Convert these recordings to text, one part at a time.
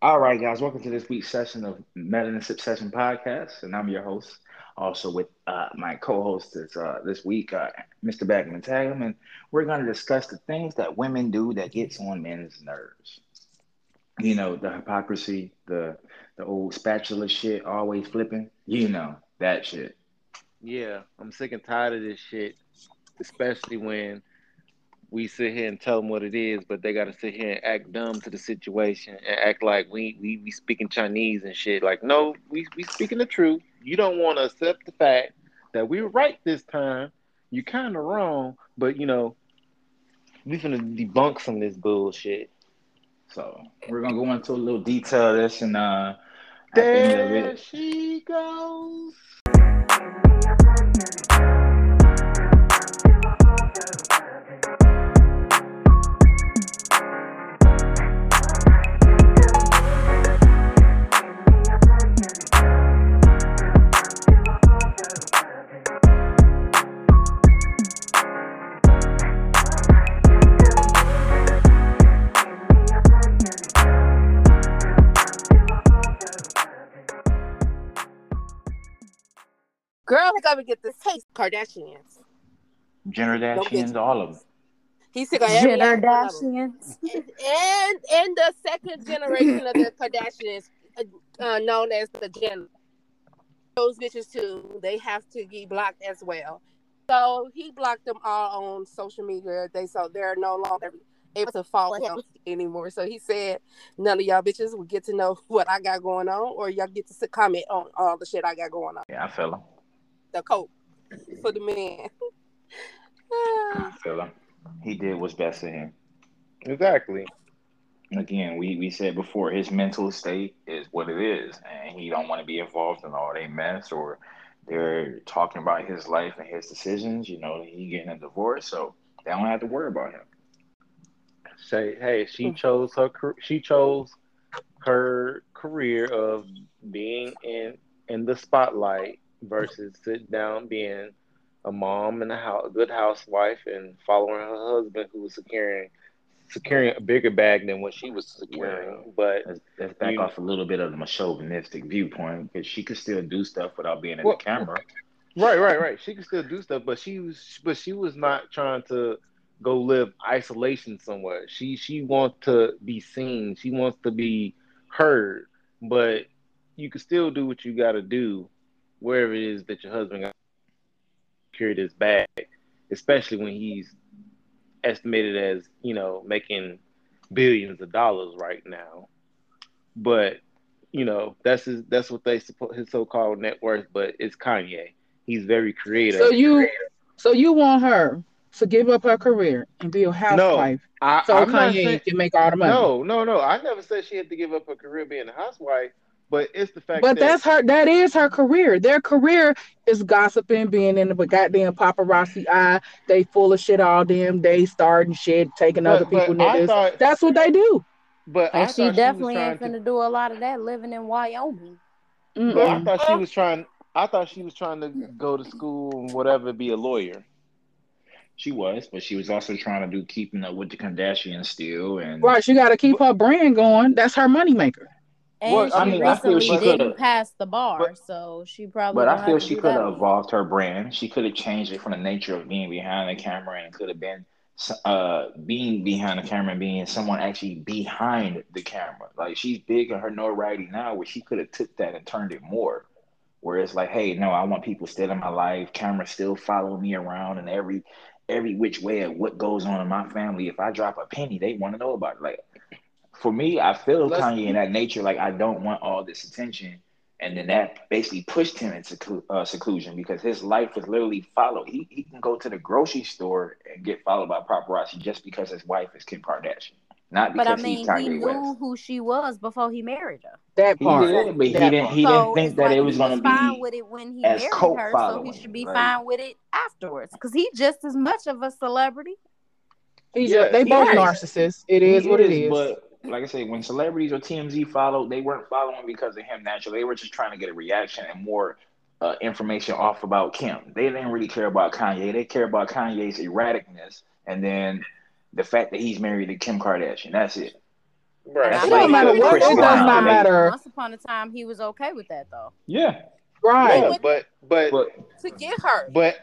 All right, guys, welcome to this week's session of Melanin Sip Session podcast, and I'm your host. Also, with uh, my co-host is uh, this week, uh, Mr. Bagman Tatum, and we're going to discuss the things that women do that gets on men's nerves. You know, the hypocrisy, the the old spatula shit, always flipping. You know that shit. Yeah, I'm sick and tired of this shit, especially when we sit here and tell them what it is, but they got to sit here and act dumb to the situation and act like we we we speaking Chinese and shit. Like, no, we we speaking the truth. You don't want to accept the fact that we were right this time. You're kind of wrong, but you know, we finna debunk some of this bullshit. So we're gonna go into a little detail of this and uh. There she goes. Girl, I gotta get this taste. Kardashians. Jenner Dashians, all of them. He's sick of Jenner last one of them. Dashians. And and the second generation of the Kardashians, uh, uh, known as the Jenner. Those bitches too. They have to be blocked as well. So he blocked them all on social media. They so they're no longer able to follow him anymore. So he said, none of y'all bitches will get to know what I got going on, or y'all get to comment on all the shit I got going on. Yeah, I feel him. The coat for the man. I. He did what's best for him. Exactly. Again, we, we said before his mental state is what it is, and he don't want to be involved in all that mess or they're talking about his life and his decisions. You know, he getting a divorce, so they don't have to worry about him. Say, hey, she chose her. She chose her career of being in in the spotlight versus sit down being a mom and a house, a good housewife, and following her husband who was securing securing a bigger bag than what she was securing. But Let's, let's back You- off a little bit of the chauvinistic viewpoint because she could still do stuff without being in Well- the camera. Right, right, right. She could still do stuff, but she was, but she was not trying to go live isolation somewhere. She she wants to be seen. She wants to be heard. But you can still do what you got to do, wherever it is that your husband got secured his bag, especially when he's estimated as you know making billions of dollars right now. But you know that's his that's what they support his so-called net worth. But it's Kanye. He's very creative. So you, so you want her to give up her career and be a housewife, I, so I'm Kanye saying- can make all the money. no, no, no. I never said she had to give up her career being a housewife, but it's the fact that But that that's her. That is her career. Their career is gossiping, being in the goddamn paparazzi eye. They full of shit all damn day, starting shit, taking But- other but people niggas. thought- That's what they do. But I And she definitely was ain't trying finna do a lot of that living in Wyoming. Mm-mm. But I thought she was trying. I thought she was trying to go to school and whatever, be a lawyer. She was, but she was also trying to do keeping up with the Kardashians still. And Right, she got to keep her brand going. That's her moneymaker. And Well, she I mean, I feel she didn't pass the bar, but- so she probably. But I feel she could have evolved her brand. She could have changed it from the nature of being behind the camera and could have been uh being behind the camera and being someone actually behind the camera. Like she's big in her notoriety now where she could have took that and turned it more. Where it's like, hey, no, I want people still in my life, cameras still following me around and every every which way of what goes on in my family. If I drop a penny, they want to know about it. Like for me, I feel Let's- Kanye in that nature. Like I don't want all this attention, and then that basically pushed him into seclu- uh, seclusion because his life was literally followed. He he can go to the grocery store and get followed by paparazzi just because his wife is Kim Kardashian, not because But I mean, he's he knew West. who she was before he married her. That He part. did, but he That didn't. He so didn't think that like it was he going was to fine with it when he as married her, so he should be like- fine with it afterwards. Because he's just as much of a celebrity. He's Yeah, a, they he both is. narcissists. It is He what it is. But like I said, when celebrities or TMZ followed, they weren't following because of him naturally. They were just trying to get a reaction and more uh, information off about Kim. They didn't really care about Kanye. They care about Kanye's erraticness and then the fact that he's married to Kim Kardashian. That's it. Right. And I It feel don't matter what. It does not they- matter. Once upon a time, he was okay with that though. Yeah, Right. Yeah, but but but to get her. but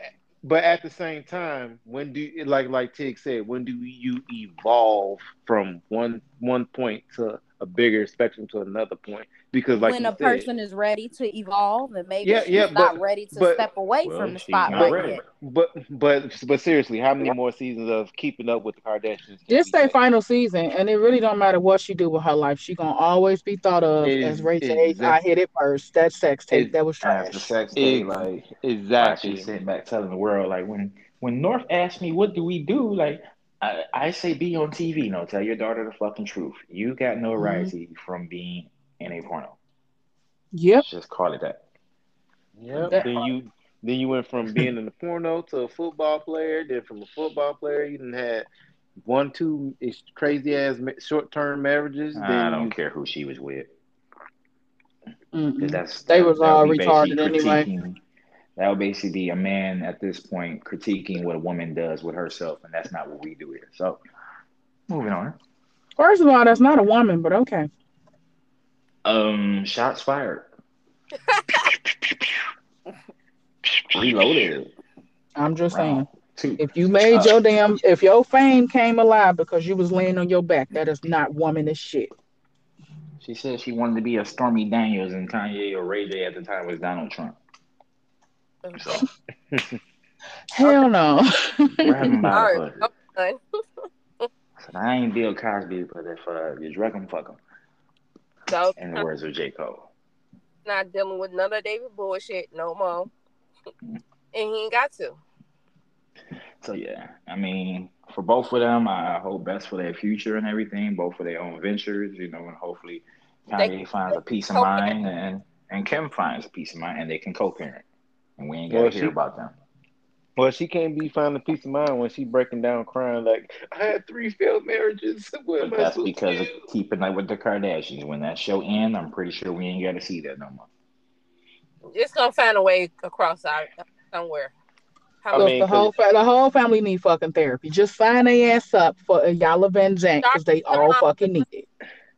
but at the same time, when do like like Tig said, when do you evolve from one one point to a bigger spectrum to another point? Because like when a said, person is ready to evolve and maybe Yeah, she's yeah, not ready to but- step away Well, from the spotlight But but but seriously, how many more seasons of keeping up with the Kardashians? can Just we say final season, and it really don't matter what she do with her life. She gonna always be thought of Ex- as Ray J. I exact- hit it first. That sex tape that was after trash. sex day, Ex- like Exactly. She's sitting back telling the world, like when when North asked me, "What do we do?" Like I, I say, be on TV. No, tell your daughter the fucking truth. You got no mm-hmm. notoriety from being in a porno. Yep. Just call it that. Yep. That- then you then you went from being in the porno to a football player. Then from a football player, you done had one, two is crazy ass short term marriages. I Then don't you, care who she was with. that's They that- was that all retarded anyway. That would basically be a man at this point critiquing what a woman does with herself, and that's not what we do here. So, moving on. First of all, that's not a woman, but okay. Um, shots fired. Reloaded. I'm just saying. Two. If you made Uh, your damn, if your fame came alive because you was laying on your back, that is not womanish shit. She said she wanted to be a Stormy Daniels, and Kanye or Ray J at the time was Donald Trump. So, Hell no. grab him by All the right, pussy. I'm. Said, I ain't Bill Cosby, but if uh, you drug him, fuck him. So In the words of J. Cole. not dealing with none of David bullshit no more. And he ain't got to. So yeah, I mean, for both of them, I hope best for their future and everything, both for their own ventures, you know, and hopefully Kanye They- finds a peace of mind and and Kim finds a peace of mind and they can co-parent, and we ain't got Well, to hear she- about them. Well, she can't be finding peace of mind when she breaking down crying like I had three failed marriages. What am But I that's because to of keeping up with the Kardashians. When that show ends, I'm pretty sure we ain't got to see that no more. It's gonna find a way across our somewhere. How I mean, the whole fa- the whole family need fucking therapy. Just sign their ass up for a Iyanla Vanzant because they all fucking need it.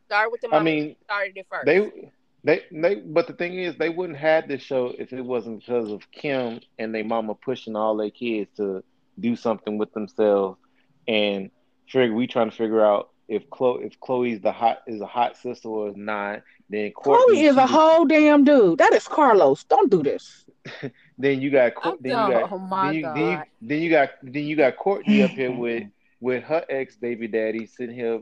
start with the mom. I mama mean, started it first. they they they but the thing is they wouldn't have this show if it wasn't because of Kim and their mama pushing all their kids to do something with themselves and figure we trying to figure out if Khloé if Khloé's the hot is a hot sister or is not then Kourtney Khloé is a whole damn dude. That is Carlos. Don't do this. then you got I'm then you got. Oh my then you, then you then you got then you got Kourtney up here with with her ex baby daddy sitting here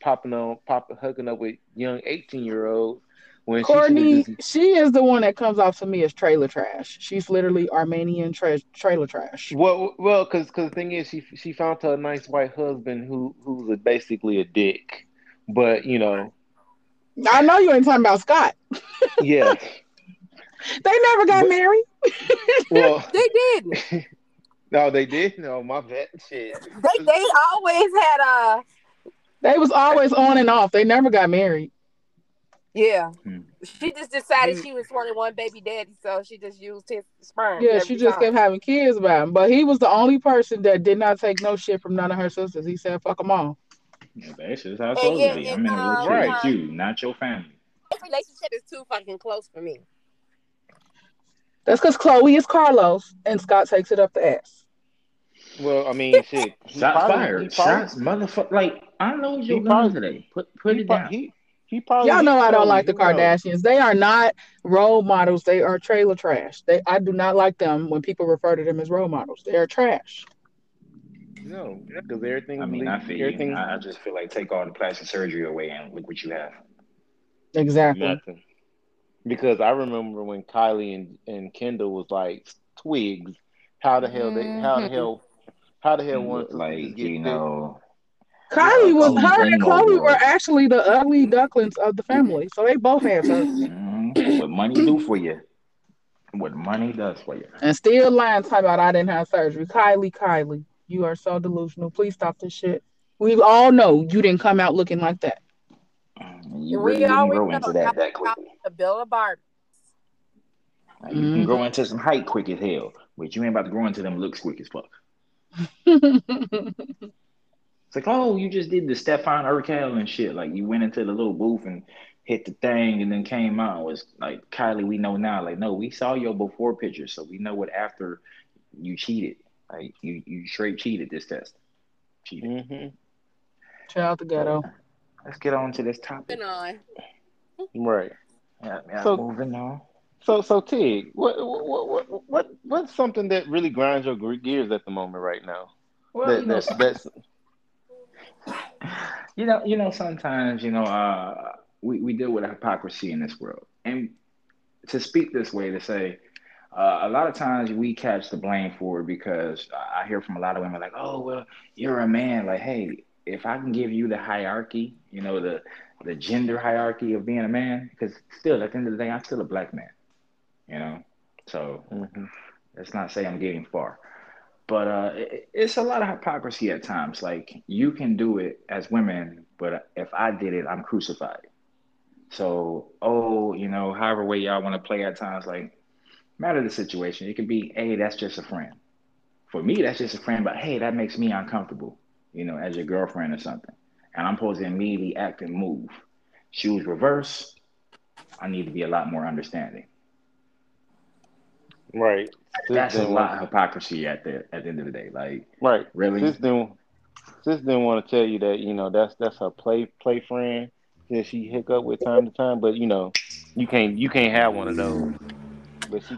popping on popping hooking up with young 18 year olds when Kourtney, she just she is the one that comes off to me as trailer trash. She's literally Armenian tra- trailer trash. Well, well, because the thing is, she she found her a nice white husband who who's a, basically a dick, but you know, I know you ain't talking about Scott. yeah. They never got But- married. Well, they did. no, they did. No, my bad. Shit. They they always had a They was always on and off. They never got married. Yeah. Hmm. She just decided she was wanted one baby daddy, so she just used his sperm. Yeah, she just time. kept having kids about him. But he was the only person that did not take no shit from none of her sisters. He said, "Fuck them all." Yeah, that's just how it's supposed yeah, to be. I'm in a uh, relationship Right. with you, not your family. This relationship is too fucking close for me. That's because Khloé is Carlos and Scott takes it up the ass. Well, I mean, shit. he Shots probably- fired. he Shots, motherfucker. Like I know He your probably- gun today. Put put it pro- down. He, he probably. Y'all know I don't like the you know. Kardashians. They are not role models. They are trailer trash. They I do not like them when people refer to them as role models. They are trash. No, because everything. I mean, I feel everything. you. I, I just feel like take all the plastic surgery away and look what you have. Exactly. Nothing. Because I remember when Kylie and, and Kendall was like twigs. How the hell they? How the Mhm. hell? How the hell one Look like you know, Kylie was her and Rainbow Khloé were actually the ugly ducklings of the family. So they both have her. mhm, what money do for you. What money does for you. And still lying talking about I didn't have surgery. Kylie, Kylie, you are so delusional. Please stop this shit. We all know you didn't come out looking like that. You We really didn't always grow know into that that quickly. The Bill of Barbie. Like, you Mhm. can grow into some height quick as hell, but you ain't about to grow into them looks quick as fuck. It's like, oh, you just did the Stefan Urquelle and shit. Like you went into the little booth and hit the thing and then came out. It was like Kylie, we know now. Like, no, we saw your before picture, so we know what after you cheated. Like you, you straight cheated this test. Cheated. hmm Child the ghetto. Let's get on to this topic. Moving on. Right. Yeah, yeah, So- moving on. So, so Tig, what, what, what, what, what's something that really grinds your gears at the moment right now? Well, That, you know, that, that's you know, you know, sometimes, you know, uh, we, we deal with hypocrisy in this world. And to speak this way, to say, uh, a lot of times we catch the blame for it because I hear from a lot of women like, oh, well, you're a man. Like, hey, if I can give you the hierarchy, you know, the, the gender hierarchy of being a man, because still, at the end of the day, I'm still a black man, you know? So Mhm. let's not say I'm getting far. But uh, it, it's a lot of hypocrisy at times. Like you can do it as women, but if I did it, I'm crucified. So, oh, you know, however way y'all want to play at times, like matter the situation. It could be, hey, that's just a friend. For me, that's just a friend, but hey, that makes me uncomfortable, you know, as your girlfriend or something. And I'm supposed to immediately act and move. Shoes reverse, I need to be a lot more understanding. Right. Sis That's a lot of hypocrisy at the at the end of the day. Like, Right. really? Sis didn't, sis didn't want to tell you that you know that's that's her play play friend that she hook up with time to time, but you know you can't you can't have one of those.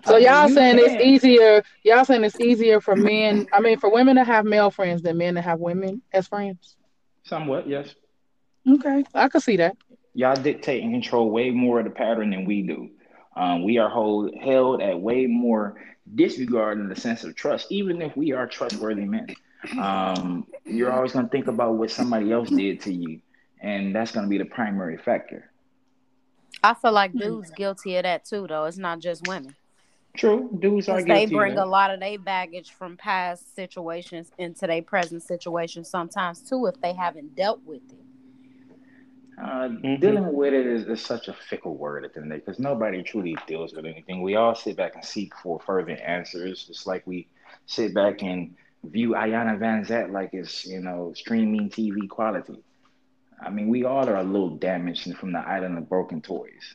So y'all You saying it's easier? Y'all saying it's easier for men? I mean, for women to have male friends than men to have women as friends? Somewhat, yes. Okay, I could see that. Y'all dictate and control way more of the pattern than we do. Um, we are hold, held at way more disregard in the sense of trust, even if we are trustworthy men. Um, you're always going to think about what somebody else did to you, and that's going to be the primary factor. I feel like dudes guilty of that too, though. It's not just women. True, dudes are Because they bring a lot of their baggage from past situations into their present situations sometimes too if they haven't dealt with it. Uh, Mhm. Dealing with it is, is such a fickle word at the end of the day because nobody truly deals with anything. We all sit back and seek for further answers, just like we sit back and view Iyanla Vanzant like it's you know streaming TV quality. I mean, we all are a little damaged from the island of broken toys.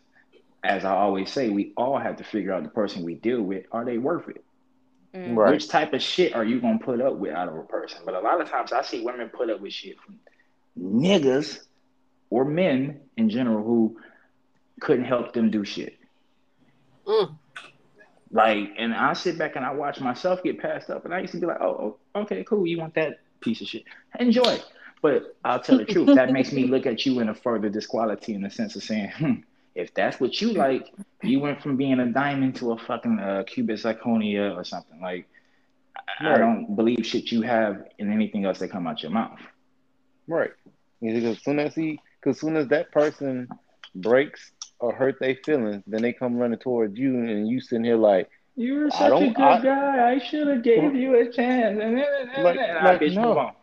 As I always say, we all have to figure out the person we deal with. Are they worth it? Mm. Right. Which type of shit are you gonna put up with out of a person? But a lot of times I see women put up with shit from niggas or men in general who couldn't help them do shit. Mm. Like, and I sit back and I watch myself get passed up, and I used to be like, "Oh, oh, okay, cool. You want that piece of shit? Enjoy." But I'll tell the truth. That makes me look at you in a further disquality in the sense of saying, hmm, if that's what you like, you went from being a diamond to a fucking uh, cubic zirconia or something. Like, I- I don't believe shit you have in anything else that come out your mouth. Right. Because as soon as he, because soon as that person breaks or hurt their feelings, then they come running towards you, and you sitting here like, You're I don't- I- guy. I should have gave you a chance. And, Like- like, bitch, no. move on.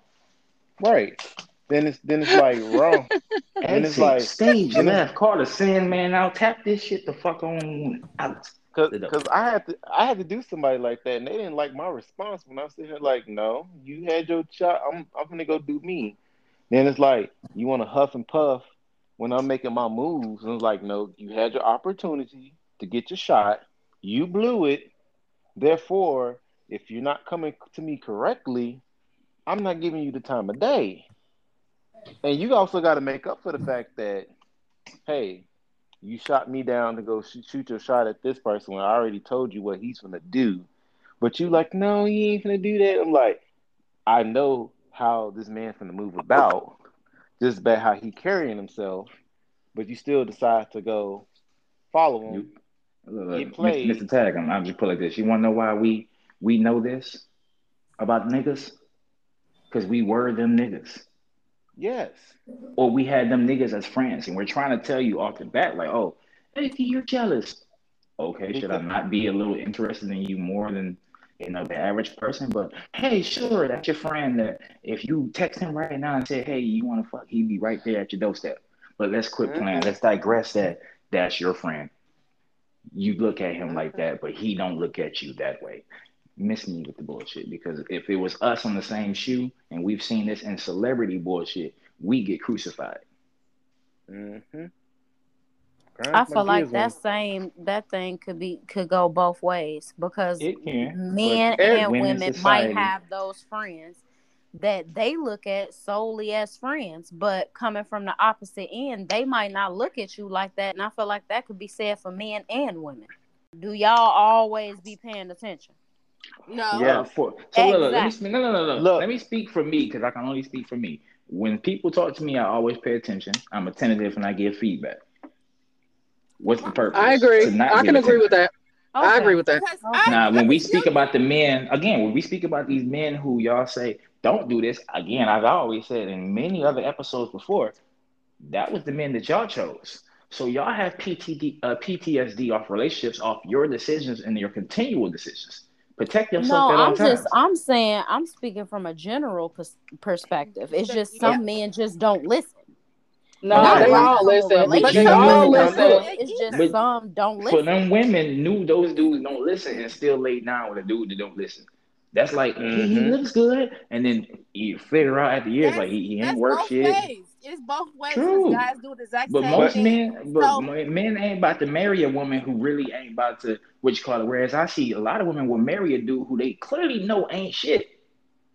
right. Then it's then it's like wrong. And it's like- stage then it's- left. Call the Sandman out. Tap this shit the fuck on out. Cause, cause I had to I had to do somebody like that, and they didn't like my response when I was sitting here like, no, you had your shot. I'm I'm gonna go do me. Then it's like you want to huff and puff when I'm making my moves, and it's like, no, you had your opportunity to get your shot. You blew it. Therefore, if you're not coming to me correctly, I'm not giving you the time of day. And you also got to make up for the fact that, hey, you shot me down to go shoot your shot at this person when I already told you what he's gonna do. But you like, no, he ain't gonna do that. I'm like, I know how this man's gonna move about, just about how he carrying himself, but you still decide to go follow him. Look, Get played. Mr. Tag, I'm, I'm just put like this. You want to know why we we know this about niggas? Because we were them niggas, Yes. or we had them niggas as friends, and we're trying to tell you off the bat, like, oh, hey, you're jealous. Okay, should I not be a little interested in you more than you know the average person? But hey, sure, that's your friend. That if you text him right now and say, hey, you want to fuck, he'd be right there at your doorstep. But let's quit playing. Mhm. Let's digress. That that's your friend. You look at him like that, but he don't look at you that way. miss me with the bullshit because if it was us on the same shoe and we've seen this in celebrity bullshit, we get crucified. Mm-hmm. I feel like that same that thing could be could go both ways because men and women women society- might have those friends that they look at solely as friends, but coming from the opposite end, they might not look at you like that. And I feel like that could be said for men and women. Do y'all always be paying attention? No. Yeah. Uh, For, so look, look, let me speak. No, no, no, no. Look. Let me speak for me because I can only speak for me. When people talk to me, I always pay attention. I'm attentive and I give feedback. What's the purpose? I agree. To not I can agree with attention. that. I agree with that. Because Now, I when we speak about the men, again, when we speak about these men who y'all say don't do this, again, I've always said in many other episodes before, that was the men that y'all chose. So y'all have PTD, uh, PTSD off relationships, off your decisions and your continual decisions. Protect yourself No, at I'm times. just I'm saying I'm speaking from a general pers- perspective. It's just some men just don't listen. No, Not they all listen. relationship They all perspective, listen. It's just But- some don't For listen. them women knew those dudes don't listen and still lay down with a dude that don't listen. That's like mm-hmm. he, he looks good, and then you figure out after years That's- like he, he ain't worth both shit. ways. It's both ways. True. Guys do the exact But same most thing. men, but So- men ain't about to marry a woman who really ain't about to what you call it. Whereas I see a lot of women will marry a dude who they clearly know ain't shit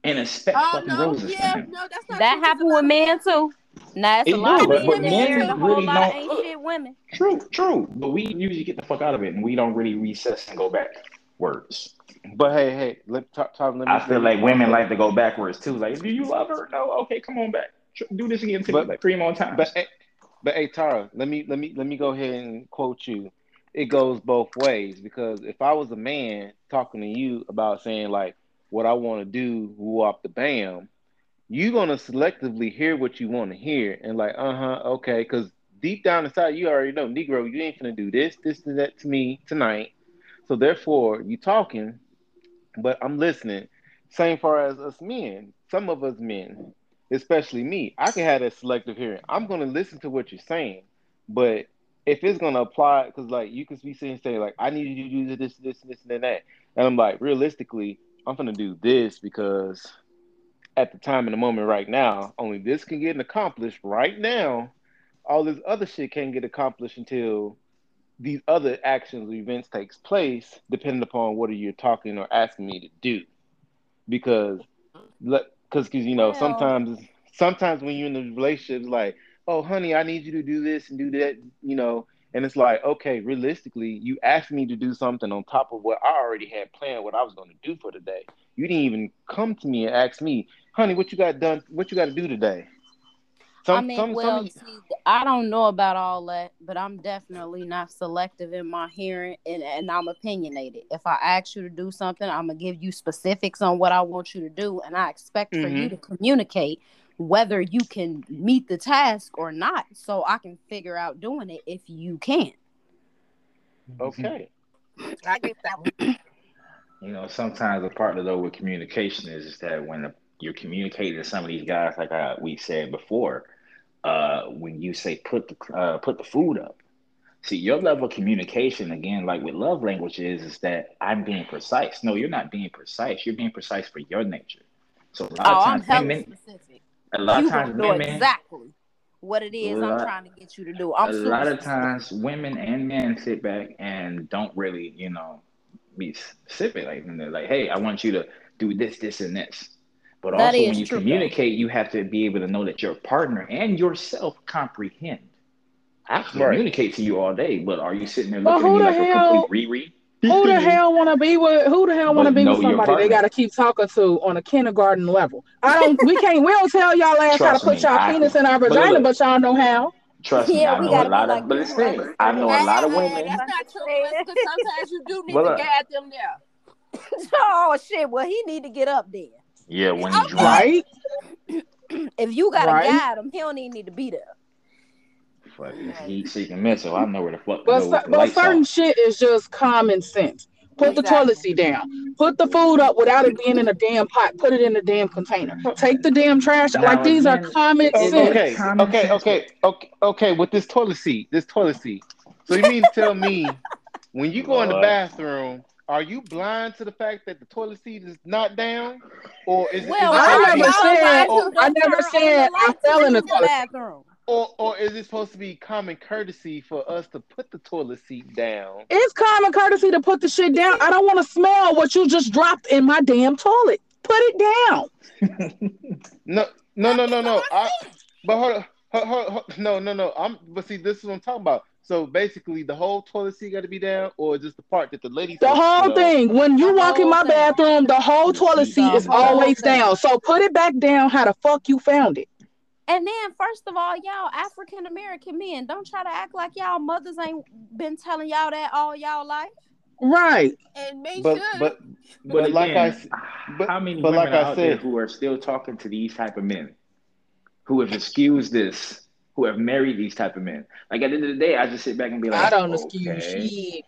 and expect Oh fucking no, roses yeah, from him. no, that's not That true. 'cause happened with men too. Now it's It a lot do, of but- men but that men married a whole really lot don't- ain't shit women. True, true. But we usually get the fuck out of it and we don't really recess and go back. Words. But hey, hey, let talk, talk, let me. I feel like women like to go backwards too. Like, do you love her? No. Okay, come on back. Do this again. But- like three more times. But hey, but hey, Tara, let me let me let me go ahead and quote you. It goes both ways because if I was a man talking to you about saying like what I want to do, woo off the bam, you're gonna selectively hear what you want to hear and like, uh huh, okay, because deep down inside you already know, Negro, you ain't gonna do this, this, and that to me tonight. So therefore, you talking, but I'm listening. Same far as us men, some of us men, especially me, I can have that selective hearing. I'm gonna listen to what you're saying, but if it's gonna apply, because like you can be saying, and say like, I need you to do this, this, this, and that, and I'm like, realistically, I'm gonna do this because at the time and the moment right now, only this can get accomplished right now. All this other shit can't get accomplished until these other actions or events takes place, depending upon what you're talking or asking me to do. Because, because you know, sometimes sometimes when you're in the relationship, like, oh, honey, I need you to do this and do that, you know, and it's like, okay, realistically, you asked me to do something on top of what I already had planned, what I was going to do for today. You didn't even come to me and ask me, honey, what you got done? What you got to do today? I mean, well, see, I don't know about all that, but I'm definitely not selective in my hearing, and, and I'm opinionated. If I ask you to do something, I'm gonna give you specifics on what I want you to do, and I expect for you Mhm. to communicate whether you can meet the task or not, so I can figure out doing it if you can. okay. I get that one. You know, sometimes a part of though with communication is, is that when you're communicating to some of these guys, like I, we said before, uh, when you say put the uh, put the food up, see your level of communication again, like with love language is, is that I'm being precise. No, you're not being precise. You're being precise for your nature. So a lot Oh, of I'm times women, specific. A lot You of times know women, exactly what it is I'm trying to get you to do. I'm a super lot of times women and men sit back and don't really, you know, be specific. Like, and they're like, hey, I want you to do this, this, and this. But That also, when you true, though. communicate, you have to be able to know that your partner and yourself comprehend. I can Right. communicate to you all day, but are you sitting there looking at me who like the a complete Riri? Who the hell want to be with? Who the hell want to be with somebody they got to keep talking to on a kindergarten level? I don't. We can't. We don't tell y'all ass how to put me, y'all I penis in our but vagina, look- but y'all know how. Trust me, Yeah, I we know gotta a lot like, of. But you listen, I know a lot of women. That's not true, because sometimes you do need Well, to uh, guide them there. oh shit! Well, he need to get up there. Yeah, when you Okay. Right? If you gotta Right. guide him, he don't even need to be there. Fucking heat seeking missile. I know where the fuck to But go cer- the but certain off. shit is just common sense. Put the Exactly. toilet seat down. Put the food up without it being in a damn pot. Put it in a damn container. Take the damn trash. Now, Like these are common it- Oh, sense. okay, Common okay, sense, okay, okay, okay. With this toilet seat, this toilet seat. So you mean to tell me when you go in the bathroom are you blind to the fact that the toilet seat is not down, or is, Well, is it I y'all- never said- I never said I lights fell in the toilet. bathroom. Or or is it supposed to be common courtesy for us to put the toilet seat down? It's common courtesy to put the shit down. I don't want to smell what you just dropped in my damn toilet. Put it down. No, no, no, no, no. I, but hold, on, hold, hold, hold, no, no, no. I'm. But see, this is what I'm talking about. So basically, the whole toilet seat got to be down, or just the part that the ladies. The whole thing. When you The walk in my thing. bathroom, the whole toilet seat The is always thing. down. So put it back down how the fuck you found it. And then, first of all, y'all African American men, don't try to act like y'all mothers ain't been telling y'all that all y'all life. Right. And make But sure but But, but like I again, s- but- how many but women like I are out there said- who are still talking to these type of men, who have excused this, who have married these type of men? Like at the end of the day, I just sit back and be like, I don't okay. excuse shit.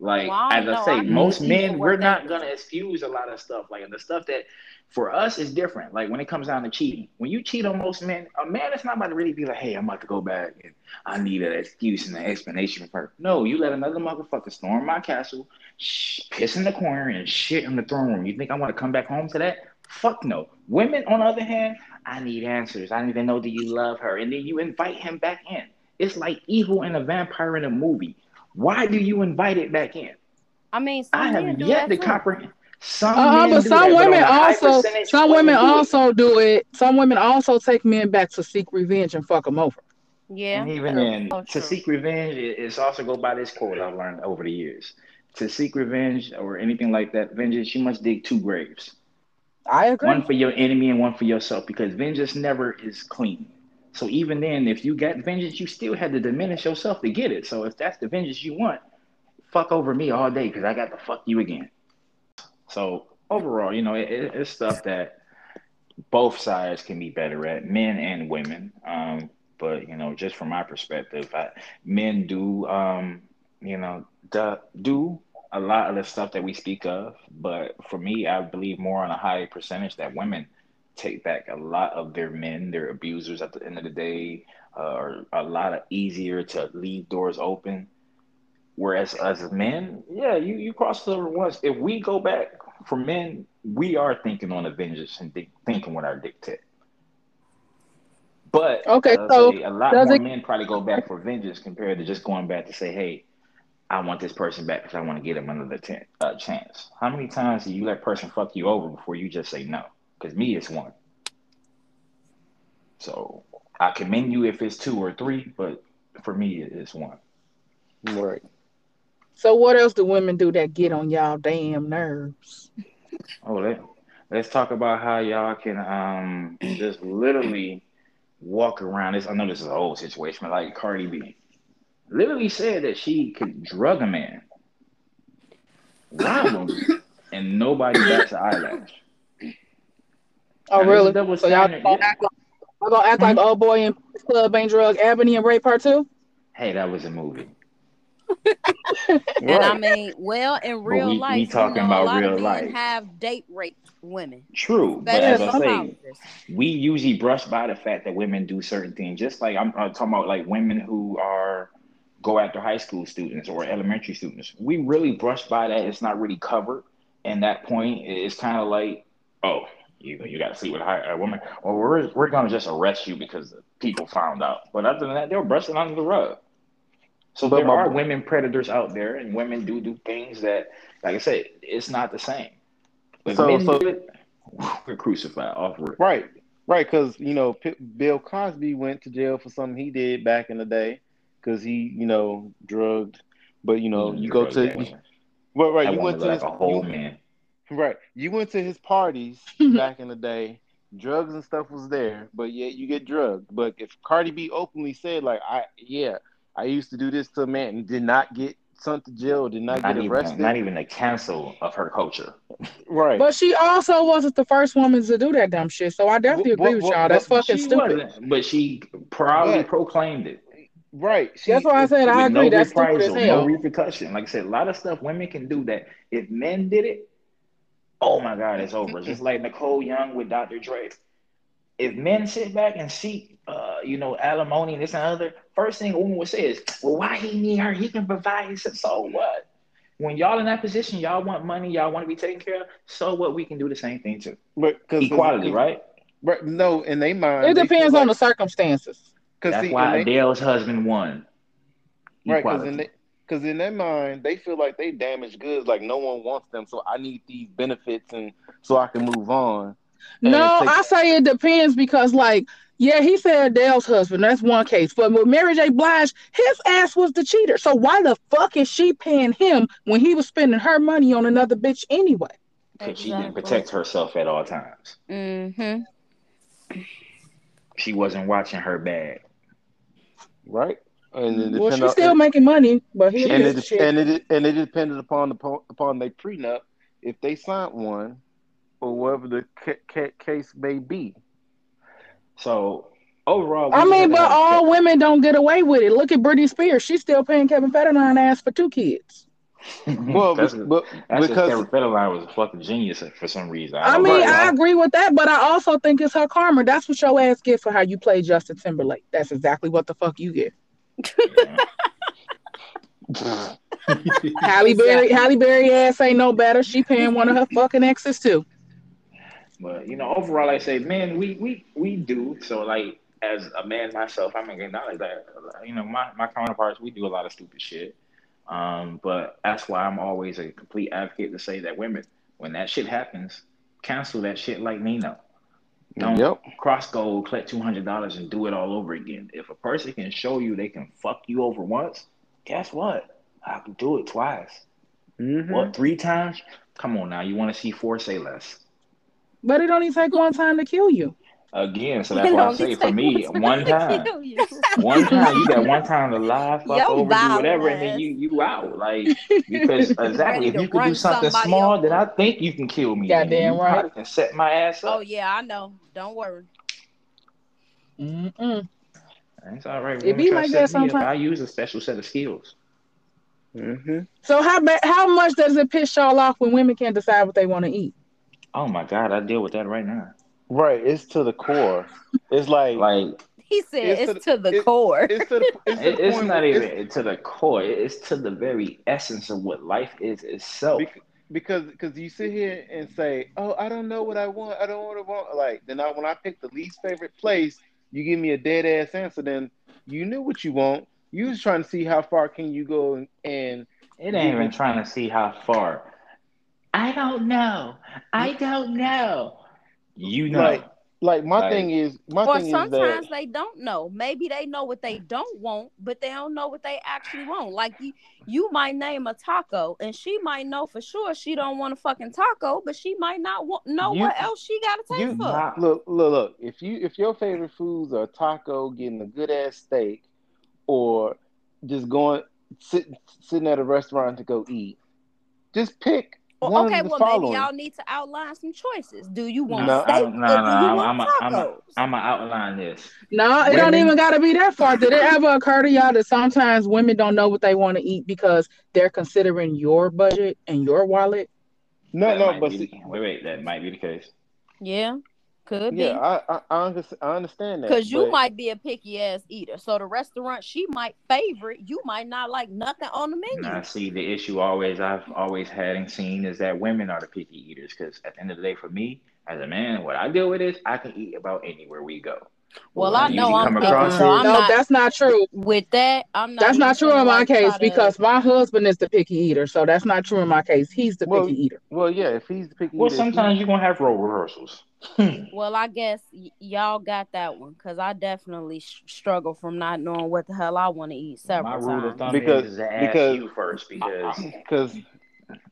Like as I say, I most men we're not gonna excuse a lot of stuff. Like the stuff that for us is different. Like when it comes down to cheating, when you cheat on most men, a man is not about to really be like, "Hey, I'm about to go back and I need an excuse and an explanation for her." No, you let another motherfucker storm my castle, sh- piss in the corner, and shit in the throne room. You think I want to come back home to that? Fuck no. Women, on the other hand, I need answers. I need to know that you love her, and then you invite him back in. It's like evil and a vampire in a movie. Why do you invite it back in? I mean, some I have yet to too. comprehend. Some uh-huh, men but do some that, women but on a high also some women do it. also do it. Some women also take men back to seek revenge and fuck them over. Yeah. And even then, So to seek revenge, it- it's also go by this quote I've learned over the years. To seek revenge or anything like that, vengeance, you must dig two graves. I agree. One for your enemy and one for yourself, because vengeance never is clean. So even then, if you got vengeance, you still had to diminish yourself to get it. So if that's the vengeance you want, fuck over me all day because I got to fuck you again. So overall, you know, it, it- it's stuff that both sides can be better at, men and women. Um, but you know, just from my perspective, I, men do, um, you know, do, do a lot of the stuff that we speak of. But for me, I believe more on a high percentage that women take back a lot of their men, their abusers at the end of the day, uh, are a lot of easier to leave doors open. Whereas as men, yeah, you, you cross over once. If we go back for men, we are thinking on a vengeance and think, thinking with our dick dictate. But Okay, so a lot does more it- men probably go back for vengeance compared to just going back to say, hey, I want this person back because I want to get him another ten, uh, chance. How many times do you let person fuck you over before you just say no? Because me, it's one. So I commend you if it's two or three, but for me, it's one. Right. So what else do women do that get on y'all damn nerves? Oh, let, let's talk about how y'all can um just literally walk around this. I know this is a whole situation, but like Cardi B literally said that she could drug a man, rob him, and nobody bats an eyelash. Oh Now, really? is double So y'all gonna act like y'all gonna act like old boy in club ain't drug Ebony and Ray part two? Hey, that was a movie. And I mean, well, in real we- we talking you know, about a lot real of men life. have date rape women. True, but especially as I say, we usually brush by the fact that women do certain things. Just like I'm, I'm talking about, like women who are go after high school students or elementary students. We really brush by that. It's not really covered. And that point is kind of like, oh, you you got to sleep with a, woman, or we're we're gonna just arrest you because people found out. But other than that, they're brushing under the rug. So But there are women predators out there, and women do do things that, like I said, it's not the same. If So- so- it, we're crucified off rip. Right. Right. Because you know, P- Bill Cosby went to jail for something he did back in the day because he, you know, drugged. But you know, you go to, well, right. That You went to look his, a whole you- man. Right. You went to his parties mhm. back in the day. Drugs and stuff was there, but yet you get drugged. But if Cardi B openly said, like, I, yeah, I used to do this to a man and did not get sent to jail, did not, Not get even, arrested, not even the cancel of her culture. right? But she also wasn't the first woman to do that dumb shit. So I definitely What- agree with y'all. That's what- fucking stupid. but she proudly But- proclaimed it. right. She, That's why I said I with agree. no That's stupid as hell. no repercussion. Like I said, a lot of stuff women can do that if men did it, oh my God, it's over. Just like Nicole Young with Dr. Dre. If men sit back and seek, uh, you know, alimony and this and other, first thing a woman would say is, "Well, why he need her? He can provide." He said, "So what? when y'all in that position, y'all want money, y'all want to be taken care of. So what? We can do the same thing too. But cause, Equality, cause- right? Right. No, in they mind. It they feel depends on the circumstances. Cause That's see, why in they, Adele's husband won. right. Because in they, because in their mind, they feel like they damaged goods. Like no one wants them, so I need these benefits, and so I can move on. No, take- I say it depends because, like, yeah, he said Adele's husband. That's one case. But with Mary J. Blige, his ass was the cheater. So why the fuck is she paying him when he was spending her money on another bitch anyway? Because she didn't protect herself at all times. Mm-hmm. She wasn't watching her bag. right. And it Well, depend she's on- still making money, but he and it shit. and it and it depended upon the upon their prenup if they signed one or whatever the ca- ca- case may be. So overall, I mean, but have- all women don't get away with it. Look at Britney Spears; she's still paying Kevin Federline ass for two kids. Well, that's, but that's because Kevin Federline was a fucking genius for some reason. I don't mean, know I agree with that, but I also think it's her karma. That's what your ass get for how you play Justin Timberlake. That's exactly what the fuck you get. Halle Berry, Halle Berry ass ain't no better. She paying one of her fucking exes too. But you know, overall, I say, man, we we we do. So like, as a man myself, I'm gonna acknowledge that. You know, my my counterparts, we do a lot of stupid shit. Um, but that's why I'm always a complete advocate to say that women, when that shit happens, cancel that shit like Nino. Don't Yep. cross gold, collect two hundred dollars, and do it all over again. If a person can show you they can fuck you over once, guess what? I can do it twice. Mhm. What three times? Come on now, you want to see four? Say less. But it only take one time to kill you. Again, so that's why I say for me, one time, one time, you got one time to lie, fuck Yo, over, do violent whatever, and then you you out. Like because exactly, if you can do something small, then I think you can kill me. Goddamn then. You right. probably can set my ass up. Oh yeah, I know. Don't worry. Mm-mm. It's all right. It be like that me up. I use a special set of skills. Mhm. So how ba- how much does it piss y'all off when women can't decide what they want to eat? Oh my god, I deal with that right now. Right. It's to the core. It's like, Like He said It's it's, to to the it- core. it's to the it's, to it, the it's not where even it's- to the core. It's to the very essence of what life is itself. Because because you sit here and say, "Oh, I don't know what I want. I don't want to want." Like then, I, when I pick the least favorite place, you give me a dead ass answer. Then you knew what you want. You was trying to see how far can you go and, and It ain't even trying to see how far. I don't know. I don't know. You know. Like- like my Like- thing is my Or thing is sometimes that they don't know. Maybe they know what they don't want, but they don't know what they actually want. Like you, you might name a taco, and she might know for sure she don't want a fucking taco, but she might not want, know You- what else she got to take for. Not- look look look. If you if your favorite foods are taco, getting a good ass steak, or just going sit, sitting at a restaurant to go eat, just pick Well, okay, well following. maybe y'all need to outline some choices. Do you want No, steak don't- no, or do no, I'm, want I'm, a, I'm, a. I'm gonna outline this. No, it don't even gotta be that far. Did it ever occur to y'all that sometimes women don't know what they want to eat because they're considering your budget and your wallet? no, That no, but be see, wait, wait, that might be the case. yeah, could yeah, be. I, I I I understand that Because you but- might be a picky ass eater. So the restaurant she might favorite, you might not like nothing on the menu. I see, the issue always I've always had and seen is that women are the picky eaters. Because at the end of the day, for me as a man, what I deal with is I can eat about anywhere we go. Well, What I know I'm come so I'm no, not that's not true. with that. I'm not. That's not true in my case try to- because my husband is the picky eater. So that's not true in my case. He's the Well, picky eater. Well, yeah, if he's the picky Well, eater, if he- sometimes you're gonna have role rehearsals. Well, I guess y- y'all got that one because I definitely sh- struggle from not knowing what the hell I want to eat My several rule of times. thumb Because- is to ask because- you first because uh, because um,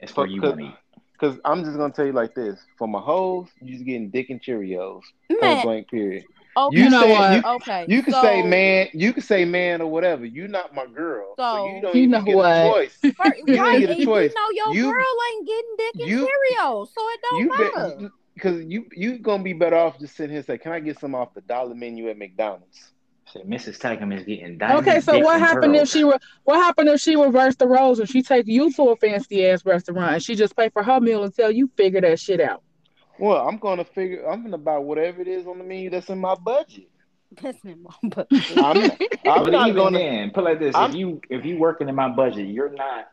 it's where you because- want to eat. because I'm just gonna tell you like this: for my hoes, you just getting dick and Cheerios. Point Man, blank. Period. Okay, You know say what? you, okay. you can so, say man, you can say man or whatever. You're not my girl, so, So- you don't You even know get what? a choice. First, You right, get a and choice. You know your You- girl ain't getting dick and you- Cheerios, so it don't You matter. because you you gonna be better off just sitting here and say, "Can I get some off the dollar menu at McDonald's?" Say Mrs. Tatum is getting diamond Okay, so what and happened if she re- what happened if she reversed the roles and she take you to a fancy ass restaurant and she just pay for her meal until you figure that shit out? Well, I'm gonna figure. I'm gonna buy whatever it is on the menu that's in my budget. That's in my butt. I'm, I'm but not even gonna. then, put like this: I'm- if you if you working in my budget, you're not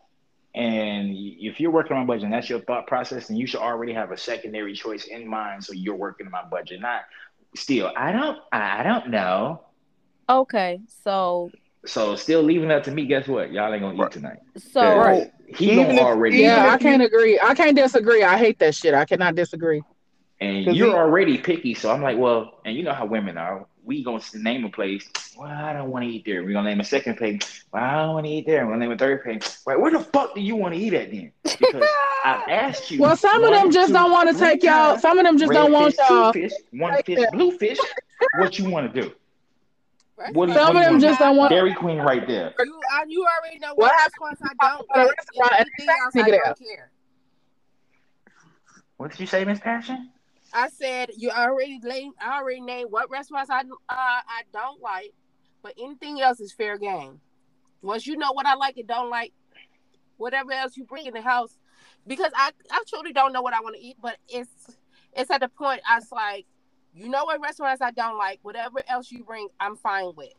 And if you're working on my budget and that's your thought process, and you should already have a secondary choice in mind. So you're working on my budget, not still. I don't. I don't know. Okay, so So still leaving that to me. Guess what? Y'all ain't gonna eat Right. tonight. so Right. He Even don't if- already. Yeah. I can't agree. I can't disagree. I hate that shit. I cannot disagree. And 'Cause you're he- already picky, so I'm like, well, and you know how women are. We gonna name a place. Well, I don't want to eat there. We're gonna name a second place. Well, I don't want to eat there. We're gonna name a third place. Wait, where the fuck do you want to eat at then? Because I've asked you. Well, some of them just two, don't want to take y'all. Some of them just don't want fish, y'all. fish, one Take fish, that. blue fish. What you want to do? Restaurants What do Some what of do you them want? just don't want. Dairy Queen right there. You, I, you already know What what happened- restaurants I don't at a like. restaurant and Anything else, I figure it don't care. What did you say, Miss Passion? I said you already laid, I already named what restaurants I uh, I don't like, but anything else is fair game. Once you know what I like and don't like, whatever else you bring in the house, because I I truly don't know what I want to eat, but it's it's at the point I was like, you know what restaurants I don't like, whatever else you bring, I'm fine with.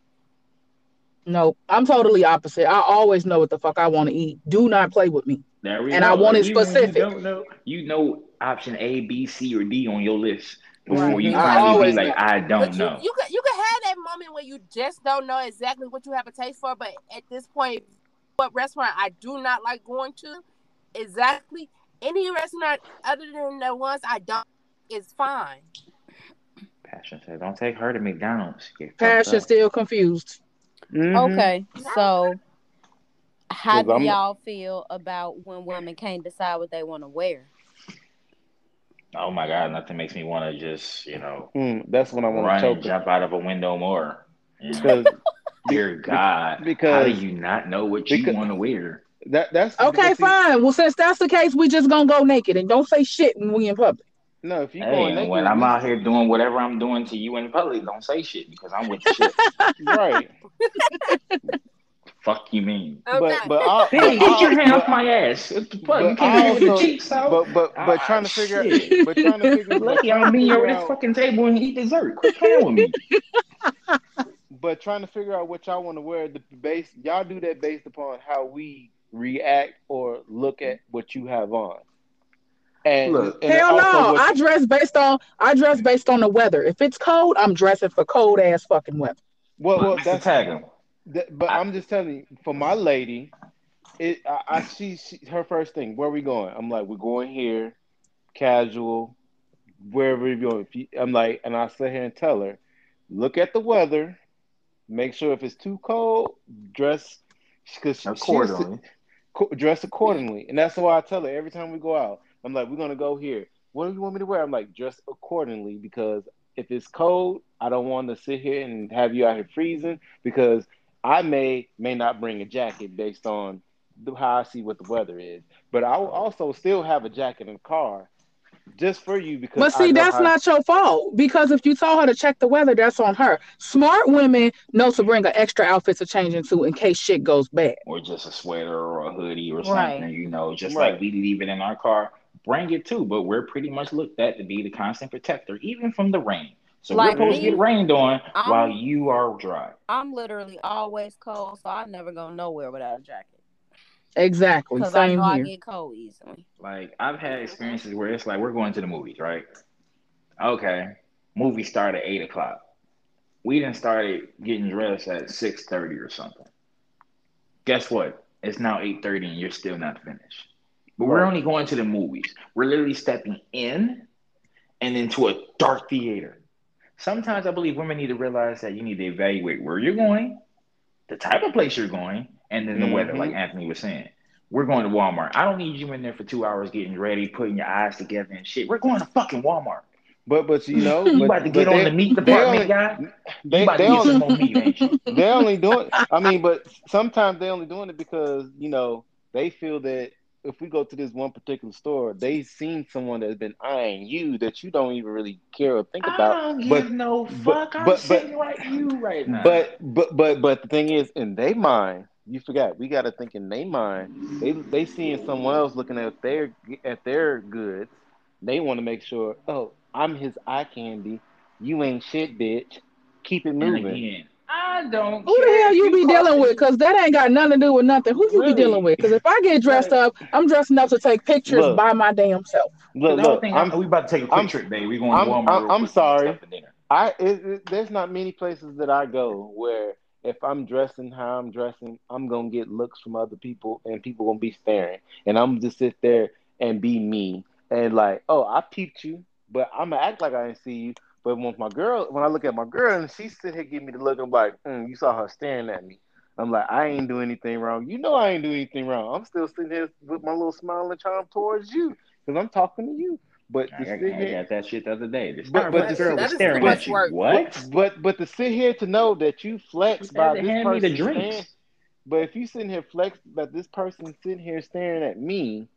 No, I'm totally opposite. I always know what the fuck I want to eat. Do not play with me. There we And go. I want it Even when specific. You don't know. You know option A, B, C, or D on your list before Right. you I finally be like, know. I don't you, know. you can you can have that moment where you just don't know exactly what you have a taste for, but at this point, what restaurant I do not like going to, exactly any restaurant other than the ones I don't is fine. Passion said, "Don't take her to McDonald's." Passion still confused. Mhm. okay, so how do I'm- y'all feel about when women can't decide what they want to wear? Oh my God, nothing makes me want to just, you know, Mm, that's when I want run to and choke jump out of a window more. You know? because Dear God, how because- do you not know what you because- want to wear? that that's Okay, fine. Well, since that's the case, we just gonna go naked and don't say shit when we in public. No, if you Hey, going naked, when I'm out here doing whatever I'm doing to you in public, don't say shit because I'm with the shit. right? Fuck you mean? Okay. But but I'll, Hey, but get your I'll- hand but- off my ass. What the fuck? but You can't hit the also- cheeks out. But but but Ah, trying to figure shit. but trying to figure but Lucky I trying don't mean over this out, fucking table and eat dessert. Quit playing with me. but trying to figure out what y'all want to wear. The base y'all do that based upon how we react or look at what you have on. And, Look. and Hell no. I dress based on I dress based on the weather. If it's cold, I'm dressing for cold ass fucking weather. well, well Mr. that's Tag him. That, but I'm just telling you, for my lady, it I, I she, she her first thing. Where we going? I'm like, we're going here, casual, wherever you're going. If you- I'm like, and I sit here and tell her, look at the weather, make sure if it's too cold, dress because Accordingly. dress accordingly. And that's why I tell her every time we go out. I'm like, we're gonna go here. What do you want me to wear? I'm like, dress accordingly because if it's cold, I don't want to sit here and have you out here freezing because I may may not bring a jacket based on the- how I see what the weather is. But I will also still have a jacket in the car just for you because But see, that's how- not your fault because if you told her to check the weather, that's on her. Smart women know to bring an extra outfit to change into in case shit goes bad. Or just a sweater or a hoodie or Right. something, you know, just Right. like we leave it in our car. Bring it too, but we're pretty much looked at to be the constant protector, even from the rain. So Like we're supposed me, to get rained on I'm- while you are dry. I'm literally always cold, so I never go nowhere without a jacket Exactly. because I Same know I here. get cold easily. Like I've had experiences where it's like we're going to the movies, right? Okay, movie start at eight o'clock. We didn't started getting dressed at six thirty or something. Guess what? It's now eight thirty and you're still not finished. But we're only going to the movies. We're literally stepping in and into a dark theater. Sometimes I believe women need to realize that you need to evaluate where you're going, the type of place you're going, and then the weather, Mhm. like Anthony was saying. We're going to Walmart. I don't need you in there for two hours getting ready, putting your eyes together and shit. We're going to fucking Walmart. But but you know, You but, about to get on they- the meat they department, only- guy? They, they only, meat, they're only doing I mean, but sometimes they're only doing it because, you know, they feel that if we go to this one particular store, they've seen someone that's been eyeing you that you don't even really care or think I about. don't but- give no but- fuck. I'm but- but- sitting right you right now. But but but but the thing is, in their mind, you forgot. We got to think in their mind. They they seeing someone else looking at their at their goods. They want to make sure. Oh, I'm his eye candy. You ain't shit, bitch. Keep it and moving. Again, I don't. Who the hell you be dealing it. with? Because that ain't got nothing to do with nothing. Who you Really? be dealing with? Because if I get dressed up, I'm dressing up to take pictures Look. by my damn self. Look, The whole look, I'm, we about to take a picture I'm- babe. We going I'm- to Walmart. I'm- I'm quick to sorry. stuff for dinner. I it, it, there's not many places that I go where if I'm dressing how I'm dressing, I'm gonna get looks from other people and people gonna be staring, and I'm just sit there and be me and like, oh, I peeped you, but I'm gonna act like I didn't see you. But when my girl, when I look at my girl and she sit here give me the look, I'm like, mm, you saw her staring at me. I'm like, I ain't do anything wrong. You know I ain't do anything wrong. I'm still sitting here with my little smile and charm towards you because I'm talking to you. But I to got, sit I here, got that shit the other day. The But- but Starbucks the- girl was staring at much you. work. What? But but to sit here to know that you flex by this hand me person the drinks. staring, but if you sitting here flex that this person sitting here staring at me,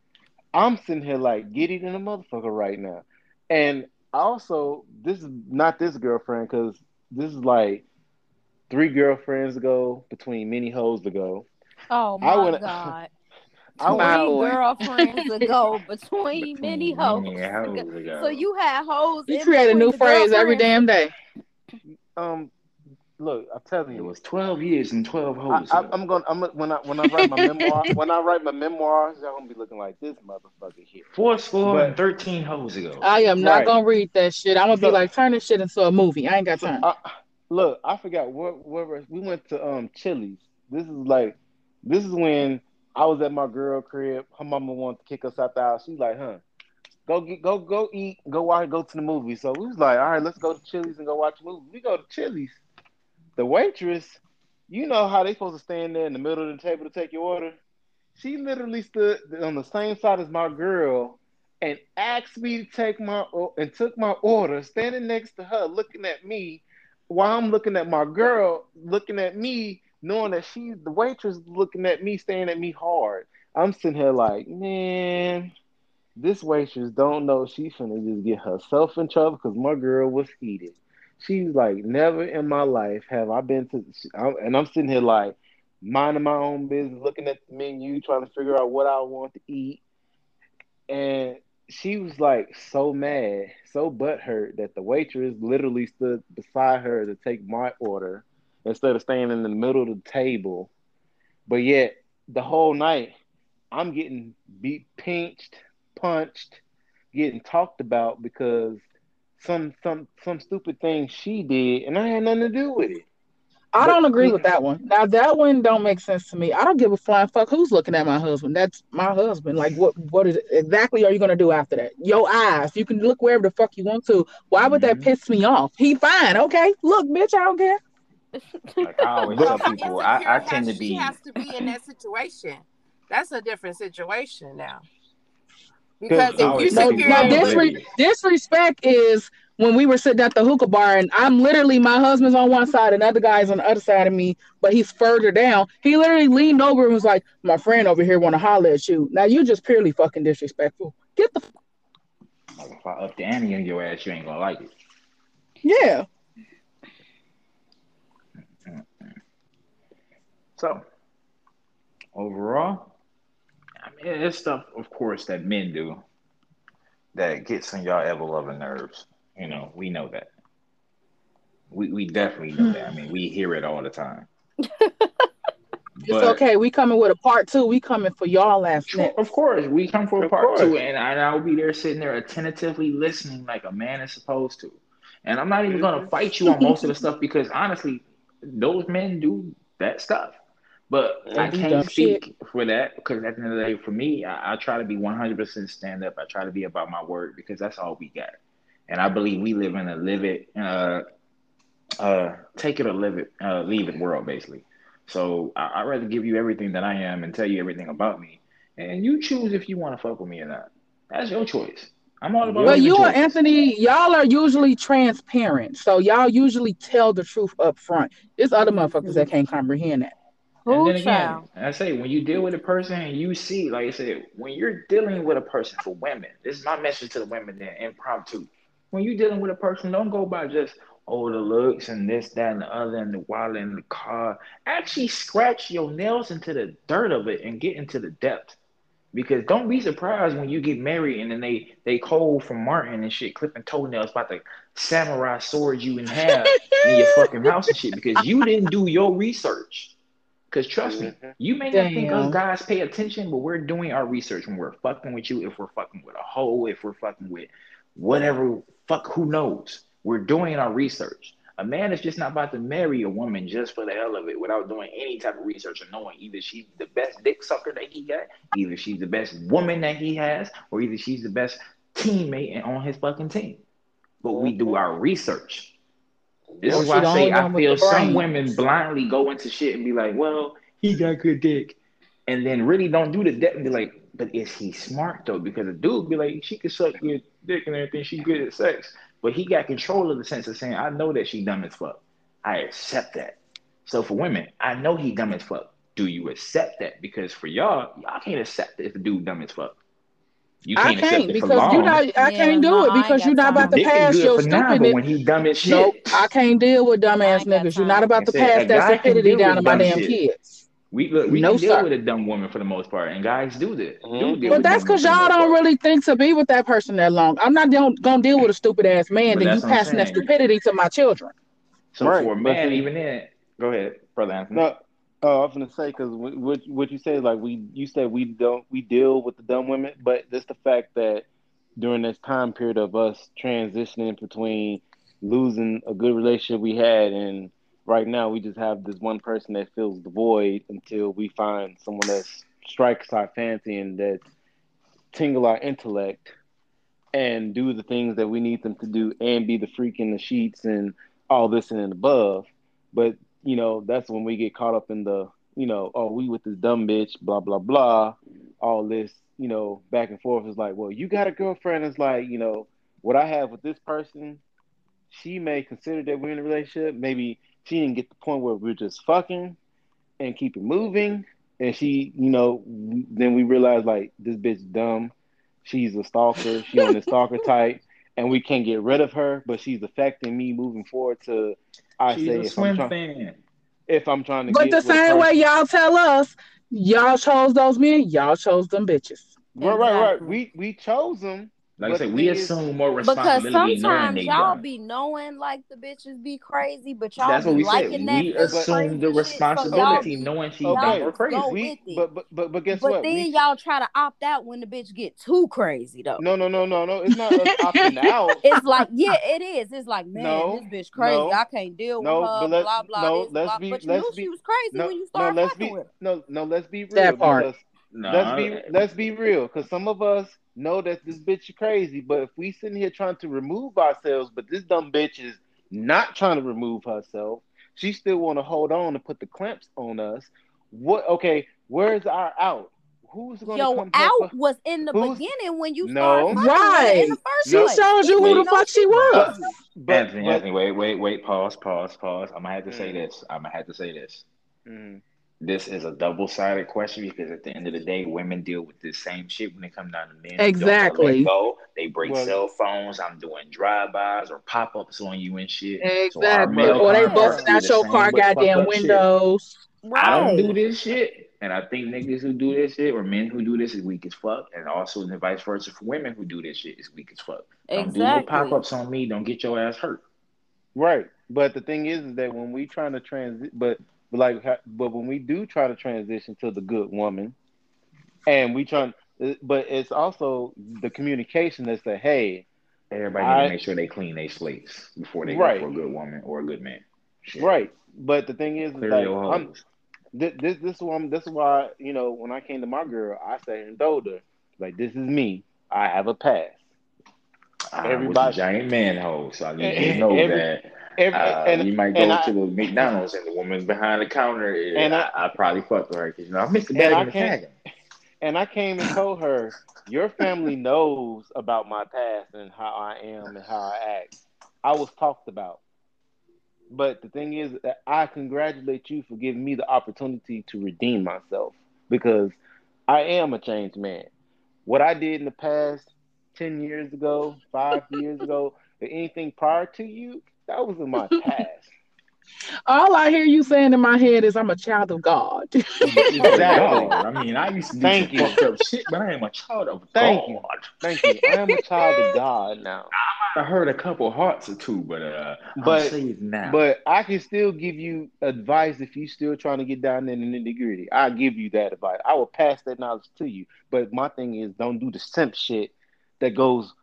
I'm sitting here like giddy than a motherfucker right now. And also, this is not this girlfriend because this is like three girlfriends ago between many hoes ago. Oh I my wanna- god. I Three went, girlfriends ago between many Between hoes. many hoes ago. So you had hoes. You create a new phrase every damn day. um, look, I'm telling you, It was 12 years and 12 I, hoes. I, ago. I'm gonna, I'm gonna- when I when I write my memoir, when I write my memoirs, y'all gonna be looking like this motherfucker here. Four score But- and 13 hoes ago. I am not Right. gonna read that shit. I'm gonna be like, turn this shit into a movie. I ain't got So, time. I, look, I forgot what where we- we went to um Chili's. This is like this is when I was at my girl crib. Her mama wanted to kick us out the house. She's like, huh. Go get go go eat, go watch, go to the movie. So we was like, all right, let's go to Chili's and go watch a movie. We go to Chili's. The waitress, you know how they supposed to stand there in the middle of the table to take your order. She literally stood on the same side as my girl and asked me to take my and took my order, standing next to her, looking at me, while I'm looking at my girl, looking at me, knowing that she's the waitress looking at me, staring at me hard. I'm sitting here like, man, this waitress don't know she finna just get herself in trouble because my girl was heated. She's like, never in my life have I been to, and I'm sitting here like, minding my own business, looking at the menu, trying to figure out what I want to eat. And she was like so mad, so butthurt that the waitress literally stood beside her to take my order instead of staying in the middle of the table. But yet, the whole night, I'm getting beat, pinched, punched, getting talked about because some some some stupid thing she did, and I had nothing to do with it. I But- don't agree with that one. Now that one don't make sense to me. I don't give a flying fuck who's looking at my husband. That's my husband. Like what what is exactly are you gonna do after that? Your eyes. You can look wherever the fuck you want to. Why would that Mhm. piss me off? He fine, okay? Look, bitch, I don't care. Like I always tell people, I, I tend to be. She has to be in that situation. That's a different situation now. Because I if you're tell No, secure, no disre- disrespect is when we were sitting at the hookah bar and I'm literally my husband's on one side and other guy's on the other side of me, but he's further down. He literally leaned over and was like, My friend over here wanna holler at you. Now you just purely fucking disrespectful. Get the f- if I up the ante on your ass, you ain't gonna like it. yeah. So overall, I mean, it's stuff, of course, that men do that gets on y'all ever loving nerves. You know, we know that. We we definitely know that. I mean, we hear it all the time. It's okay. We coming with a part two. We coming for y'all last night. of course, we come for a part course. two, and I, I'll be there sitting there attentively listening like a man is supposed to. And I'm not even gonna fight you on most of the stuff because honestly, those men do that stuff. But I can't dumb speak for that because at the end of the day, for me, I, I try to be 100% stand up. I try to be about my word because that's all we got. And I believe we live in a live it, uh, uh, take it or live it, uh, leave it world, basically. So I, I'd rather give you everything that I am and tell you everything about me, and you choose if you want to fuck with me or not. That's your choice. I'm all about But making you and. Anthony, y'all are usually transparent. So y'all usually tell the truth up front. There's other motherfuckers that can't comprehend that. And then again, child? I say when you deal with a person and you see, like I said, when you're dealing with a person for women, this is my message to the women there, impromptu. When you're dealing with a person, don't go by just oh the looks and this, that, and the other, and the wallet and the car. Actually, scratch your nails into the dirt of it and get into the depth. Because don't be surprised when you get married and then they they cold from Martin and shit, clipping toenails, about to samurai sword you in half in your fucking house and shit because you didn't do your research. Because trust me, Mhm. you may not think us guys pay attention, but we're doing our research when we're fucking with you. If we're fucking with a hoe, if we're fucking with whatever, fuck, who knows? We're doing our research. A man is just not about to marry a woman just for the hell of it without doing any type of research or knowing either she's the best dick sucker that he got, either she's the best woman that he has, or either she's the best teammate on his fucking team. But we do our research. This is why I say I feel some women blindly go into shit and be like, well, he got good dick. And then really don't do the depth and be like, but is he smart though? Because a dude be like, she can suck good dick and everything, she good at sex. But he got control of the sense of saying, I know that she dumb as fuck. I accept that. So for women, I know he dumb as fuck. Do you accept that? Because for y'all, y'all can't accept it if a dude dumb as fuck. You I can't accept can't because long. you not. I Yeah, can't do no, it because you're not about to pass your for now, stupidness. when he dumb as shit, Nope, I can't deal with I dumbass ain't got niggas. You're not about to pass that guy can stupidity deal down to my damn shit. kids. We look, we No, can deal sir. with a dumb woman for the most part, and guys do that. Do Mhm. deal But that's because y'all don't part. really think to be with that person that long. I'm not don't, gonna deal with a stupid ass man. But Then you that's what I'm passing that stupidity to my children. So Right, for a man, even then, go ahead, brother Anthony. No, oh, I was gonna say because what what you say is like we you said we don't we deal with the dumb women, but just the fact that during this time period of us transitioning between losing a good relationship we had and right now we just have this one person that fills the void until we find someone that strikes our fancy and that tingle our intellect and do the things that we need them to do and be the freak in the sheets and all this and above. But you know, that's when we get caught up in the, you know, oh, we with this dumb bitch, blah blah blah, all this, you know, back and forth is like, well, you got a girlfriend. It's like, you know, what I have with this person, she may consider that we're in a relationship. Maybe she didn't get the point where we're just fucking and keep it moving. And she, you know, then we realize like this bitch dumb. She's a stalker. She on the stalker type, and we can't get rid of her. But she's affecting me moving forward. To I She's say a if I'm swim trying, fan. if I'm trying to But get the same way y'all tell us, y'all chose those men, y'all chose them bitches. right, right, right. We we chose them. Like I But said, the we thing is- assume more Because responsibility knowing sometimes they y'all be knowing like the bitches be crazy, but y'all That's what be we said. liking that We assume crazy the shit, so responsibility knowing she y'all dumb or just crazy. we, but but but but guess but what? But then we, y'all try to opt out when the bitch get too crazy though. no, no, no, no, no. It's not opting out. It's like, yeah, it is. It's like, man, No, this bitch crazy. no, I can't deal no, with her. let- blah blah. no, this, let's blah. be- but you let's knew be- she was crazy No, when you no. started Let's fucking be with her. no, no. Let's be real. That part. No, let's be let's be real. Because some of us know that this bitch is crazy, but if we sitting here trying to remove ourselves, but this dumb bitch is not trying to remove herself, she still want to hold on and put the clamps on us. What? Okay, where's our out? Who's going to Yo, come out help was in the Who's- beginning when you No. started fucking in the Right. first She place. showed you who the fuck she was. crazy. But, Anthony, but- Anthony, wait, wait, wait. Pause, pause, pause. I'm gonna have to say Mm. this. I'm gonna have to say this. Mm, This is a double-sided question because at the end of the day, women deal with the same shit when it comes down to men. who don't Exactly. Let go. They break Well- cell phones. I'm doing drive-bys or pop-ups on you and shit. Exactly. male Or they counterparts busting do out your car goddamn up shit. windows. I don't do this shit. And I think niggas who do this shit or men who do this is weak as fuck. And also the vice versa for women who do this shit is weak as fuck. Don't do no pop ups on me. Don't get your ass hurt. Right, but the thing is, is that when we trying to transit, but, but like, but when we do try to transition to the good woman, and we try, uh, but it's also the communication that say, hey, Everybody I- need to make sure they clean their slates before they Right. go for a good woman or a good man. Shit. right. But the thing is, like, I'm, this, this, this is this is why, you know, when I came to my girl, I said and told her, like, this is me. I have a past. Everybody- was a giant manhole, so I need to know Every- that. Every, Uh, and, you might go I- to the McDonald's and the woman's behind the counter. And And I, I, probably fucked her because you know I missed the bag I in the tag. And I came and told her, Your family knows about my past and how I am and how I act. I was talked about. But the thing is that I congratulate you for giving me the opportunity to redeem myself because I am a changed man. What I did in the past 10 years ago, five years ago, or anything prior to you, that was in my past. All I hear you saying in my head is I'm a child of God. Exactly. Exactly. I mean, I used to do Thank some you. fucked up shit, but I am a child of Thank God. you. Thank you. I am a child of God now. I heard a couple hearts or two, but uh, But- I'm saved now. But I can still give you advice if you still trying to get down in the nitty gritty. I give you that advice. I will pass that knowledge to you. But my thing is, don't do the simp shit that goes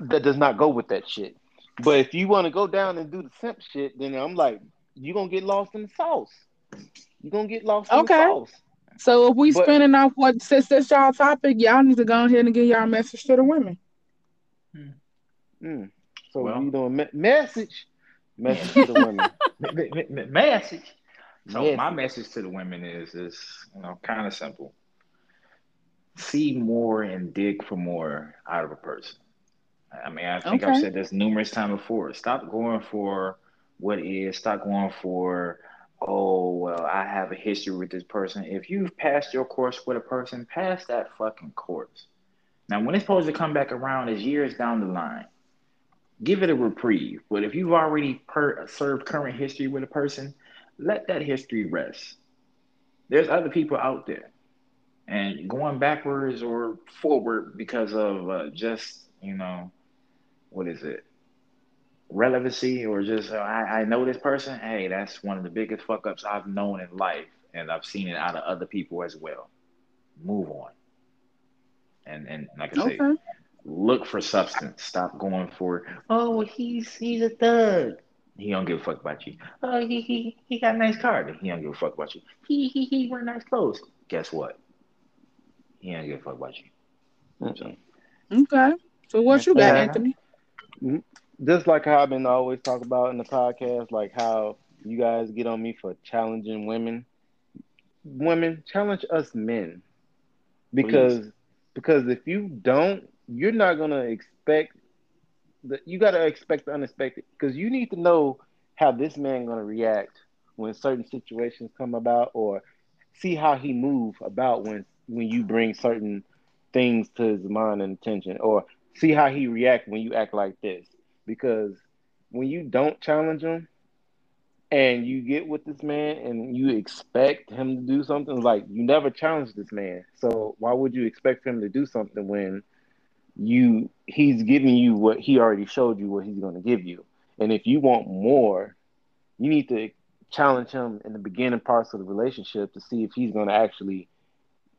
that does not go with that shit. But if you want to go down and do the simp shit, then I'm like, you're gonna get lost in the sauce. You're gonna get lost in Okay. the sauce. so if we But- spinning off what since that's y'all topic, y'all need to go ahead and get y'all message to the women. Hmm. Mm. So Well- we doing me- message, message to the women. M- m- m- message. So Yes. my message to the women is is you know kind of simple. See more and dig for more out of a person. I mean, I think I've said this numerous times before. Stop going for what is. Stop going for oh well, I have a history with this person. If you've passed your course with a person, pass that fucking course. Now, when it's supposed to come back around is years down the line give it a reprieve. But if you've already per- served current history with a person, let that history rest. There's other people out there, and going backwards or forward because of uh, just you know, what is it? Relevancy or just uh, I, I know this person. Hey, that's one of the biggest fuck ups I've known in life, and I've seen it out of other people as well. Move on. And and like I say, look for substance. Stop going for oh he's he's a thug. He don't give a fuck about you. Oh he he he got a nice car. He don't give a fuck about you. He he he wear nice clothes. Guess what? He don't give a fuck about you. Mm-mm. Okay. So what you got, Anthony? Mm-hmm. just like how I've been always talk about in the podcast, like how you guys get on me for challenging women. Women challenge us men because because if you don't, you're not gonna expect that. You gotta expect the unexpected because you need to know how this man gonna react when certain situations come about, or see how he move about when when you bring certain things to his mind and attention, or see how he react when you act like this. Because when you don't challenge him and you get with this man and you expect him to do something like you never challenged this man. So why would you expect him to do something when you he's giving you what he already showed you what he's going to give you? And if you want more you need to challenge him in the beginning parts of the relationship to see if he's going to actually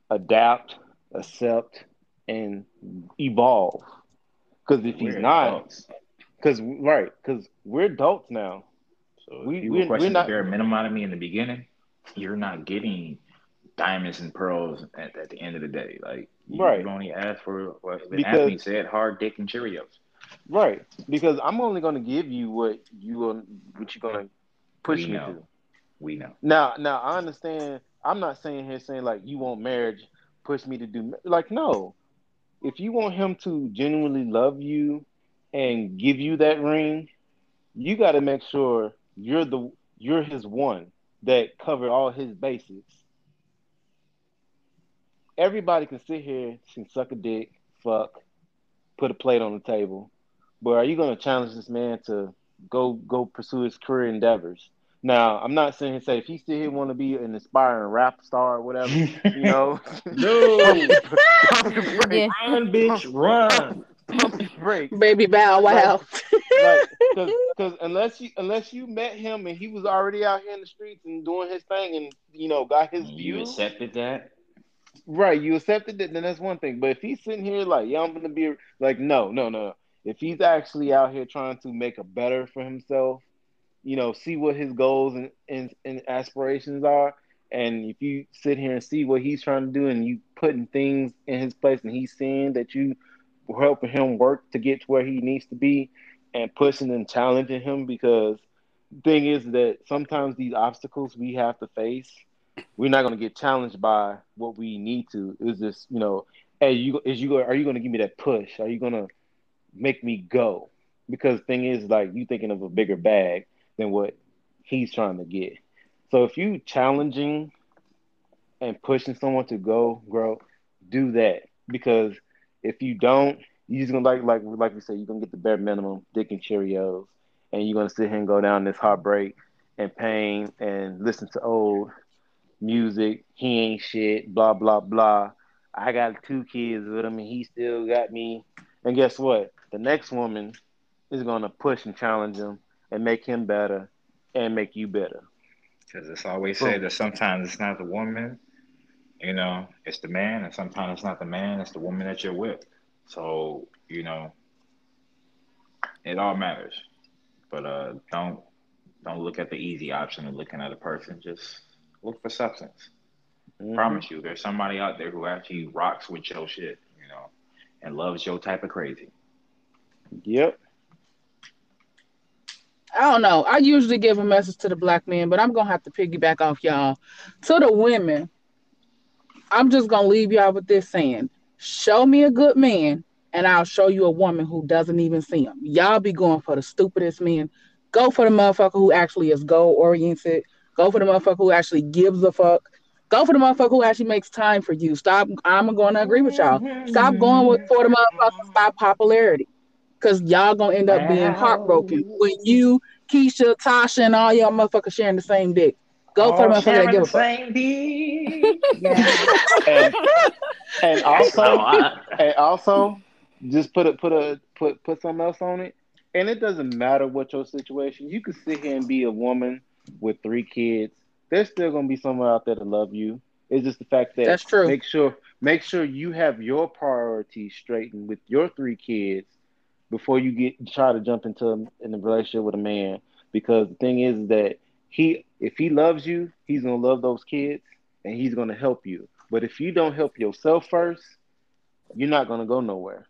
adapt accept and evolve because if he's We're not because right, because we're adults now. So we- you we're- we're not- the bare minimum out of me in the beginning, you're not getting diamonds and pearls at, at the end of the day. Like you Right. only ask for what Because- Anthony said, hard dick and Cheerios. Right, because I'm only going to give you what you will, what you're going to push We me know. to. We know. Now, now I understand. I'm not saying here saying like you want marriage, push me to do like no. If you want him to genuinely love you and give you that ring, you got to make sure you're the you're his one that covered all his bases. Everybody can sit here, can suck a dick, fuck, put a plate on the table, but are you going to challenge this man to go go pursue his career endeavors? Now, I'm not saying say if he still here want to be an aspiring rap star or whatever, you know. No. pump Yeah. Run, bitch, run. pump the brakes. Baby Bow Wow. Like, because unless you unless you met him and he was already out here in the streets and doing his thing and you know got his You views, accepted that? right? You accepted it, then that's one thing. But if he's sitting here like, yeah, I'm gonna be like, no, no, no. If he's actually out here trying to make a better for himself, you know, see what his goals and, and, and aspirations are, and if you sit here and see what he's trying to do, and you putting things in his place, and he's seeing that you helping him work to get to where he needs to be, and pushing and challenging him, because thing is that sometimes these obstacles we have to face, we're not going to get challenged by what we need to. Is this, you know, hey, you is you are you going to give me that push? Are you going to make me go? Because thing is, like you thinking of a bigger bag than what he's trying to get. So if you challenging and pushing someone to go grow, do that because if you don't, you're just gonna like like like we said, you're gonna get the bare minimum, dick and Cheerios, and you're gonna sit here and go down this heartbreak and pain and listen to old music. He ain't shit. Blah blah blah. I got two kids with him, and he still got me. And guess what? The next woman is gonna push and challenge him and make him better and make you better. Because it's always said that sometimes it's not the woman, you know, it's the man, and sometimes it's not the man, it's the woman that you're with. So, you know, it all matters. But uh don't don't look at the easy option of looking at a person. Just look for substance. Mhm. Promise you, there's somebody out there who actually rocks with your shit, you know, and loves your type of crazy. Yep. I don't know. I usually give a message to the black men, but I'm gonna have to piggyback off y'all. To the women, I'm just gonna leave y'all with this saying: Show me a good man, and I'll show you a woman who doesn't even see him. Y'all be going for the stupidest men. Go for the motherfucker who actually is goal oriented. Go for the motherfucker who actually gives a fuck. Go for the motherfucker who actually makes time for you. Stop. I'm going to agree with y'all. Stop going with for the motherfuckers by popularity. Cause y'all gonna end up being heartbroken when you, Keisha, Tasha, and all y'all motherfuckers sharing the same dick. Go for the motherfucker that give a fuck. same dick. Yeah. And, and also, oh, No, and also, just put a put a put put something else on it. And it doesn't matter what your situation. You could sit here and be a woman with three kids. There's still gonna be someone out there to love you. It's just the fact that That's true. make sure make sure you have your priorities straightened with your three kids before you get try to jump into in a relationship with a man. Because the thing is that he if he loves you, he's gonna love those kids and he's gonna help you. But if you don't help yourself first, you're not gonna go nowhere.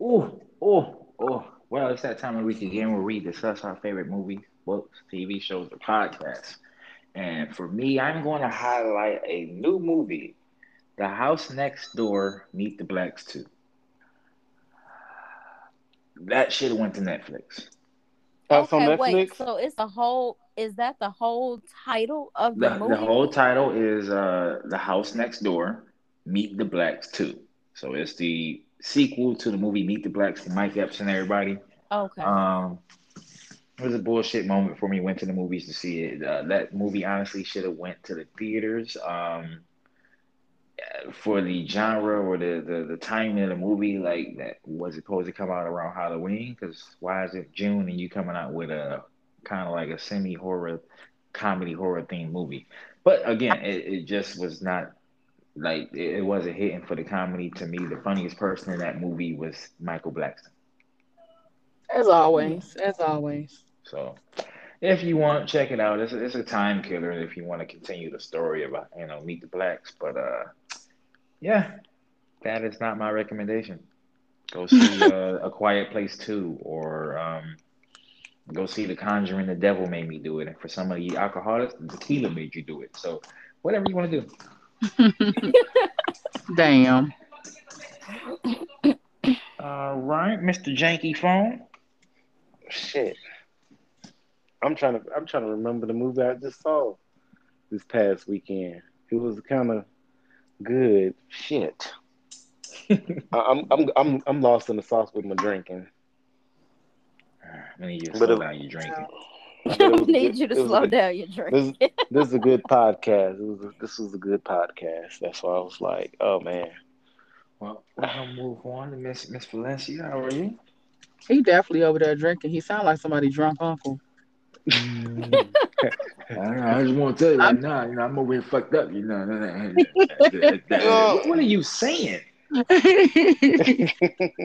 Oh, oh, oh. Well, it's that time of week again where we discuss our favorite movies, books, TV shows, or podcasts. And for me, I'm going to highlight a new movie, The House Next Door Meet the Blacks 2. That shit went to Netflix. That's okay, on wait. So it's the whole. Is that the whole title of the, The, movie? the whole title is uh, The House Next Door Meet the Blacks 2. So it's the sequel to the movie Meet the Blacks from Mike Epps and everybody. Okay. Um, it was a bullshit moment for me. Went to the movies to see it. Uh, that movie honestly should have went to the theaters. Um, for the genre or the, the the timing of the movie, like that was it supposed to come out around Halloween? Because why is it June and you coming out with a kind of like a semi horror, comedy horror themed movie? But again, it, it just was not like it, it wasn't hitting for the comedy. To me, the funniest person in that movie was Michael Blackson. As always, as always. So if you want, check it out. It's a, it's a time killer if you want to continue the story about you know Meet the Blacks. But uh, yeah, that is not my recommendation. Go see uh, A Quiet Place Two, or um, go see The Conjuring. The Devil made me do it, and for some of you alcoholics, the tequila made you do it. So whatever you want to do. Damn. All right, Mr. Janky Phone. Shit. I'm trying to I'm trying to remember the movie I just saw this past weekend. It was kind of good. Shit. I- I'm I'm I'm I'm lost in the sauce with my drinking. I need you to But slow it- down your drinking. I it was need good- you to it a slow good- down your drink. This this is a good podcast. It was a, this was a good podcast. That's why I was like, oh man. Well, we're gonna move on to Miss Miss Valencia. How are you? He definitely over there drinking. He sound like somebody drunk uncle. I, I just want to tell you right now, you know, I'm over here fucked up. You know, what, what are you saying?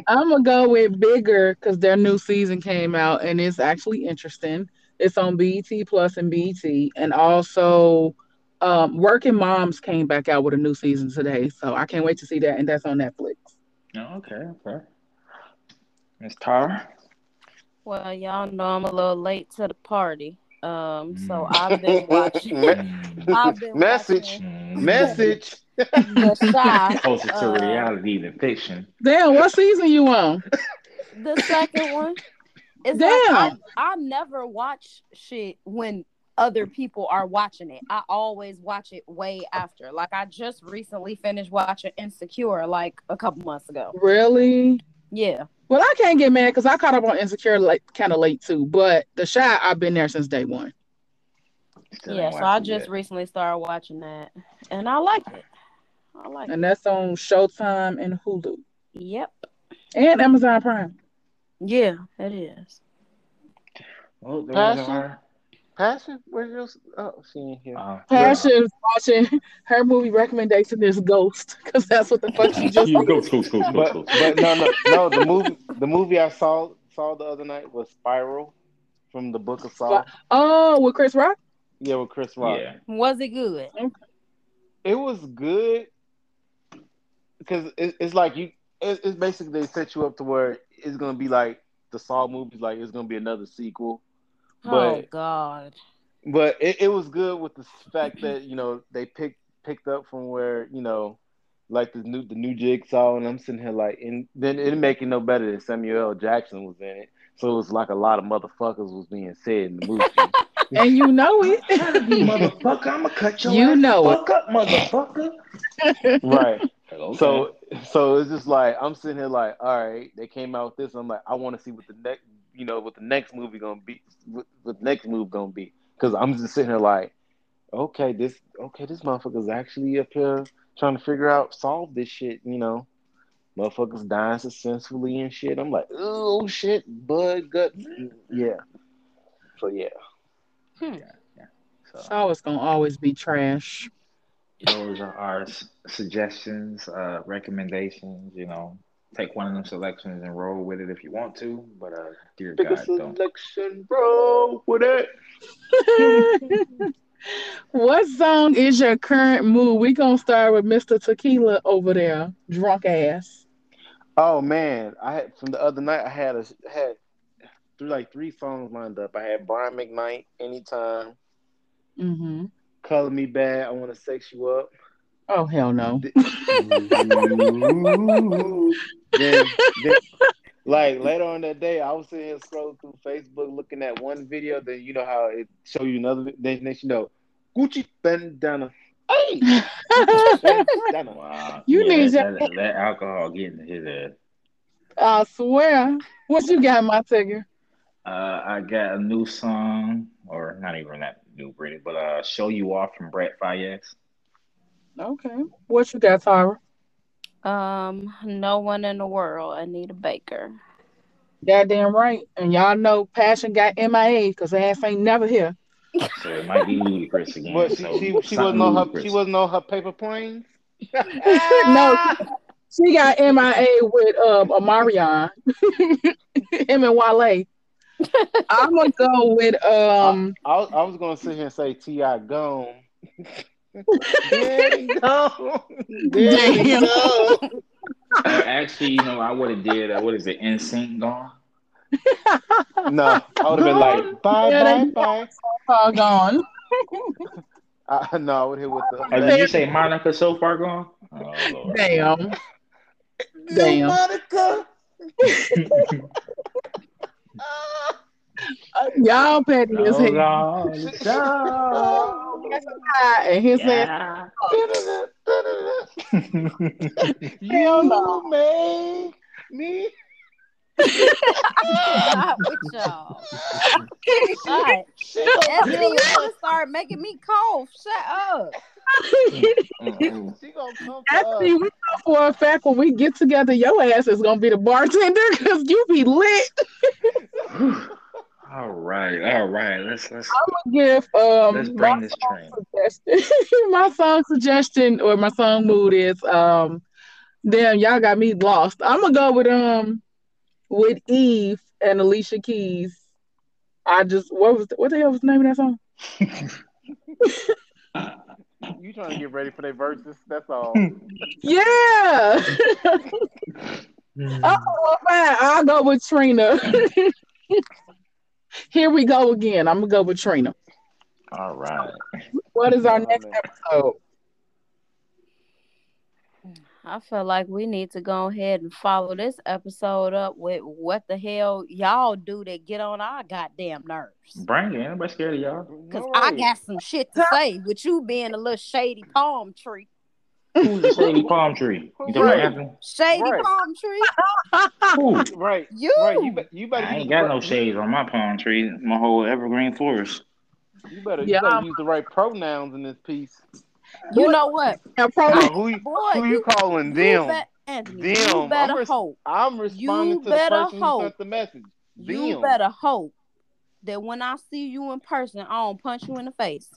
I'm gonna go with bigger because their new season came out and it's actually interesting. It's on BET Plus and BET, and also um, Working Moms came back out with a new season today, so I can't wait to see that, and that's on Netflix. Oh, okay, okay. Miss Tara. Well, y'all know I'm a little late to the party. Um, so Mm. I've been watching. Me- I've been Message. watching Mm. Message. The Chi. Closer to Uh, reality than fiction. Damn, what season you on? The second one. It's Damn. like I, I never watch shit when other people are watching it. I always watch it way after. Like I just recently finished watching Insecure like a couple months ago. Really? Yeah. Well, I can't get mad because I caught up on Insecure like kind of late too. But The Chi, I've been there since day one. Still yeah, so I just yet. recently started watching that, and I like it. I like it. And that's on Showtime and Hulu Yep. and Amazon Prime. Yeah, it is. Well, there was our, Passion? Where's your? Oh, she ain't here. uh, Passion's watching her movie recommendation is Ghost because that's what the fuck she just. You go, go, go, go, But go. but no no no the movie the movie I saw saw the other night was Spiral from the Book of Saw. Oh, with Chris Rock. Yeah, with Chris Rock. Yeah. Was it good? It was good because it, it's like you. It, it's basically they set you up to where it's gonna be like the Saw movies, like it's gonna be another sequel. Oh God. but it, it was good with the fact that you know they picked picked up from where you know like the new the new jigsaw and I'm sitting here like and then it didn't make it no better than Samuel L. Jackson was in it. So it was like a lot of motherfuckers was being said in the movie. And you know it. motherfucker, I'm gonna cut your You ass know the fuck up, motherfucker. right. Okay. So so it's just like I'm sitting here like, all right, they came out with this. I'm like, I want to see what the next you know what the next movie gonna be what, what the next move gonna be. Cause I'm just sitting here like, okay, this okay, this motherfucker's actually up here trying to figure out solve this shit, you know. Motherfuckers dying successfully and shit. I'm like, oh shit, blood, gut, yeah. So yeah, Hmm. so Oh, it's gonna always be trash. those are our suggestions, uh, recommendations. You know, take one of them selections and roll with it if you want to. But uh, dear pick a God, don't. selection, bro. With it. what song is your current mood? We gonna start with Mr. Tequila over there, drunk ass. Oh man, I had from the other night. I had a had through like three songs lined up. I had Brian McKnight, Anytime, Mm-hmm. Color Me Badd, I Want to Sex You Up. Oh hell no. then, then, like later on that day, I was sitting here scrolling through Facebook, looking at one video. Then you know how it show you another. vi- Then next you know, Gucci bandana. Hey, bandana. Wow. You Yeah, need that, your- let, let alcohol getting into his ass. I swear. What you got, my tiger? Uh, I got a new song, or not even that new, really, but uh, "Show You Off" from Brent Faiyaz. Okay. What you got, Tara? Um, no one in the world. Anita Baker. Goddamn right. And y'all know Passion got MIA because ass ain't never here. So it might be ludicrous again. But she, so she, she wasn't on her. ludicrous. She wasn't on her paper planes. no, she got MIA with um Omarion. Him and Wale. I'm gonna go with um I, was- I was gonna sit here and say Ti gone. There you go. There you go. Uh, actually, you know, I would have did. Uh, what is it? NSYNC gone. No, I would have been like bye Yeah, bye they- bye. all gone. I, no, I would hit with the. Oh, did you say Monica so far gone? Oh, Lord. Damn. Damn. Monica. Uh, y'all petty as hell. no, no. And his ass Yeah. Hell no. You make me. Stop with y'all. Shut. That's gonna start making me cough. Shut up. She gonna come for Actually, us. we know for a fact when we get together, your ass is gonna be the bartender because you be lit. all right, all right. Let's let's Give um let's my bring this song train. suggestion. my song suggestion or my song mood is um damn y'all got me lost. I'm gonna go with um with Eve and Alicia Keys. I just what was the, what the hell was the name of that song? You trying to get ready for their verses? That's all. Yeah. oh, well, fine. I'll go with Trina. Here we go again. I'm gonna go with Trina. All right. What is our next episode? I feel like we need to go ahead and follow this episode up with what the hell y'all do to get on our goddamn nerves. Bring it. Ain't nobody scared of y'all. Cause All I got some shit to say with you being a little shady palm tree. Who's the shady palm tree? You talking Right. about Anthony? Shady Right. palm tree. Who? Right. You. Right. You, be, you better. I ain't the got no shades on my palm tree. My whole evergreen forest. You better, Yeah, you better use the right pronouns in this piece. You know what, Now, pro- who you, boy? who you calling you them? bet- Anthony, Them. you I'm better res- hope. I'm responding You to the better person who hope. sent the message. You better hope that when I see you in person, I don't punch you in the face.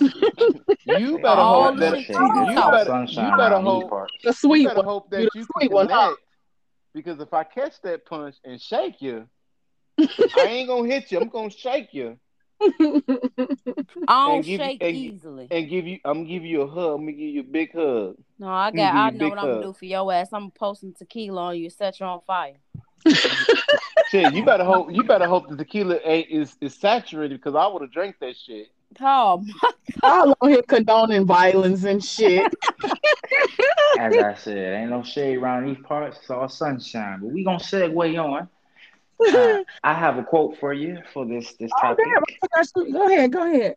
You better All hope that you you be talking. better, sunshine you better around hope parts. the you sweet better hope that you sweet can one, huh? Because if I catch that punch and shake you, I ain't gonna hit you. I'm gonna shake you I don't And give you- shake and- easily. and give you. I'm gonna give you a hug. I'm gonna give you a big hug. No, I got. you I a know big what I'm gonna do for your ass. I'm posting tequila on you, set you on fire. Shit, you better hope. You better hope the tequila ain't is, is saturated because I would have drank that shit. Oh, All on here condoning violence and shit. As I said, ain't no shade around these parts. It's all sunshine. But we gonna segue on. Uh, I have a quote for you for this this Oh, topic. damn, Go ahead, go ahead.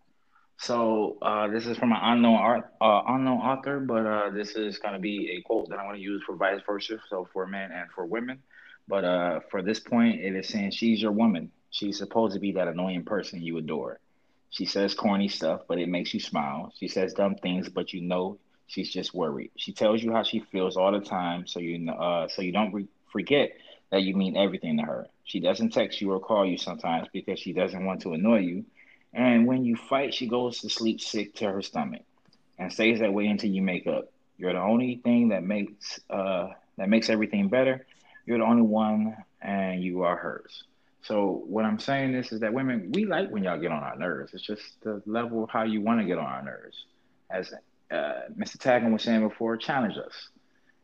So uh, this is from an unknown art, uh, unknown author, but uh, this is going to be a quote that I want to use for vice versa, so for men and for women. But uh, for this point, it is saying she's your woman. She's supposed to be that annoying person you adore. She says corny stuff, but it makes you smile. She says dumb things, but you know she's just worried. She tells you how she feels all the time, so you know, uh, so you don't re- forget that you mean everything to her. She doesn't text you or call you sometimes because she doesn't want to annoy you. And when you fight, she goes to sleep sick to her stomach and stays that way until you make up. You're the only thing that makes uh, that makes everything better. You're the only one, and you are hers. So what I'm saying is, is that women we like when y'all get on our nerves. It's just the level of how you want to get on our nerves. As uh, Mr. Taggin was saying before, challenge us.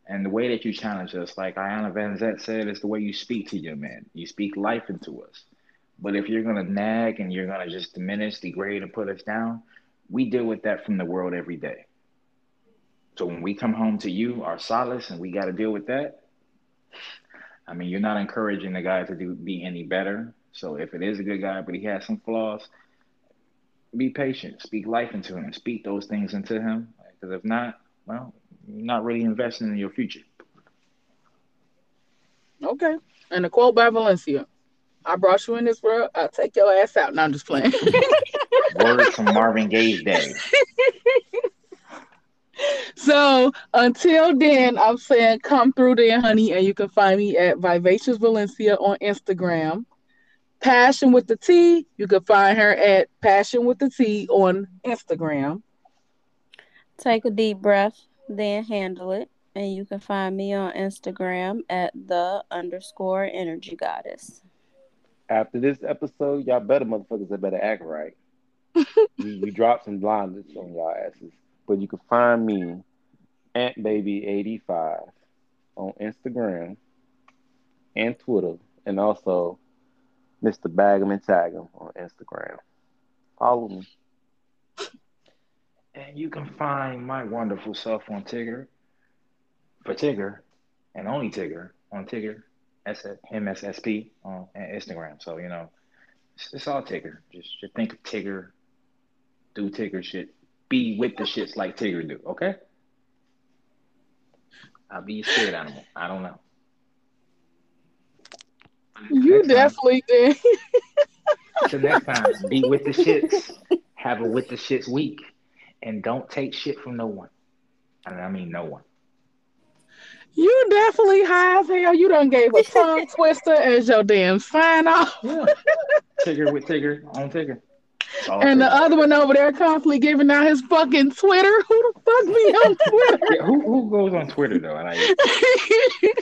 And the way that you challenge us, like Iyanla Vanzant said, is the way you speak to your men. You speak life into us. But if you're gonna nag and you're gonna just diminish, degrade, and put us down, we deal with that from the world every day. So when we come home to you, our solace, and we got to deal with that. I mean, you're not encouraging the guy to do be any better. So if it is a good guy, but he has some flaws, be patient. Speak life into him. Speak those things into him. Because if not, well, you're not really investing in your future. Okay. And a quote by Valencia. I brought you in this world. I'll take your ass out. No, I'm just playing. Words from Marvin Gaye's day. so until then, I'm saying come through there, honey, and you can find me at Vivacious Valencia on Instagram. Passion with the T, you can find her at Passion with the T on Instagram. take a deep breath, then handle it, and you can find me on Instagram at the underscore energy goddess. After this episode, y'all better motherfuckers that better act right. we, we dropped some blinders on y'all asses. But you can find me at baby85 on Instagram and Twitter, and also Mr. Bag'em and Tag'em on Instagram. Follow me. And you can find my wonderful self on Tigger, for Tigger, and only Tigger on Tigger, S- MSSP on Instagram. So, you know, it's, it's all Tigger. Just, just think of Tigger, do Tigger shit, be with the shits like Tigger do, okay? I'll be your spirit animal. I don't know. You Next time- definitely did. So next time, be with the shits. Have a with the shits week. And don't take shit from no one. And I mean no one. You definitely high as hell. You done gave a tongue twister as your damn sign off. Yeah. Tigger with Tigger on Tigger. It's all And the other one over there constantly giving out his fucking Twitter. Who the fuck me on Twitter? Yeah, who who goes on Twitter though? And I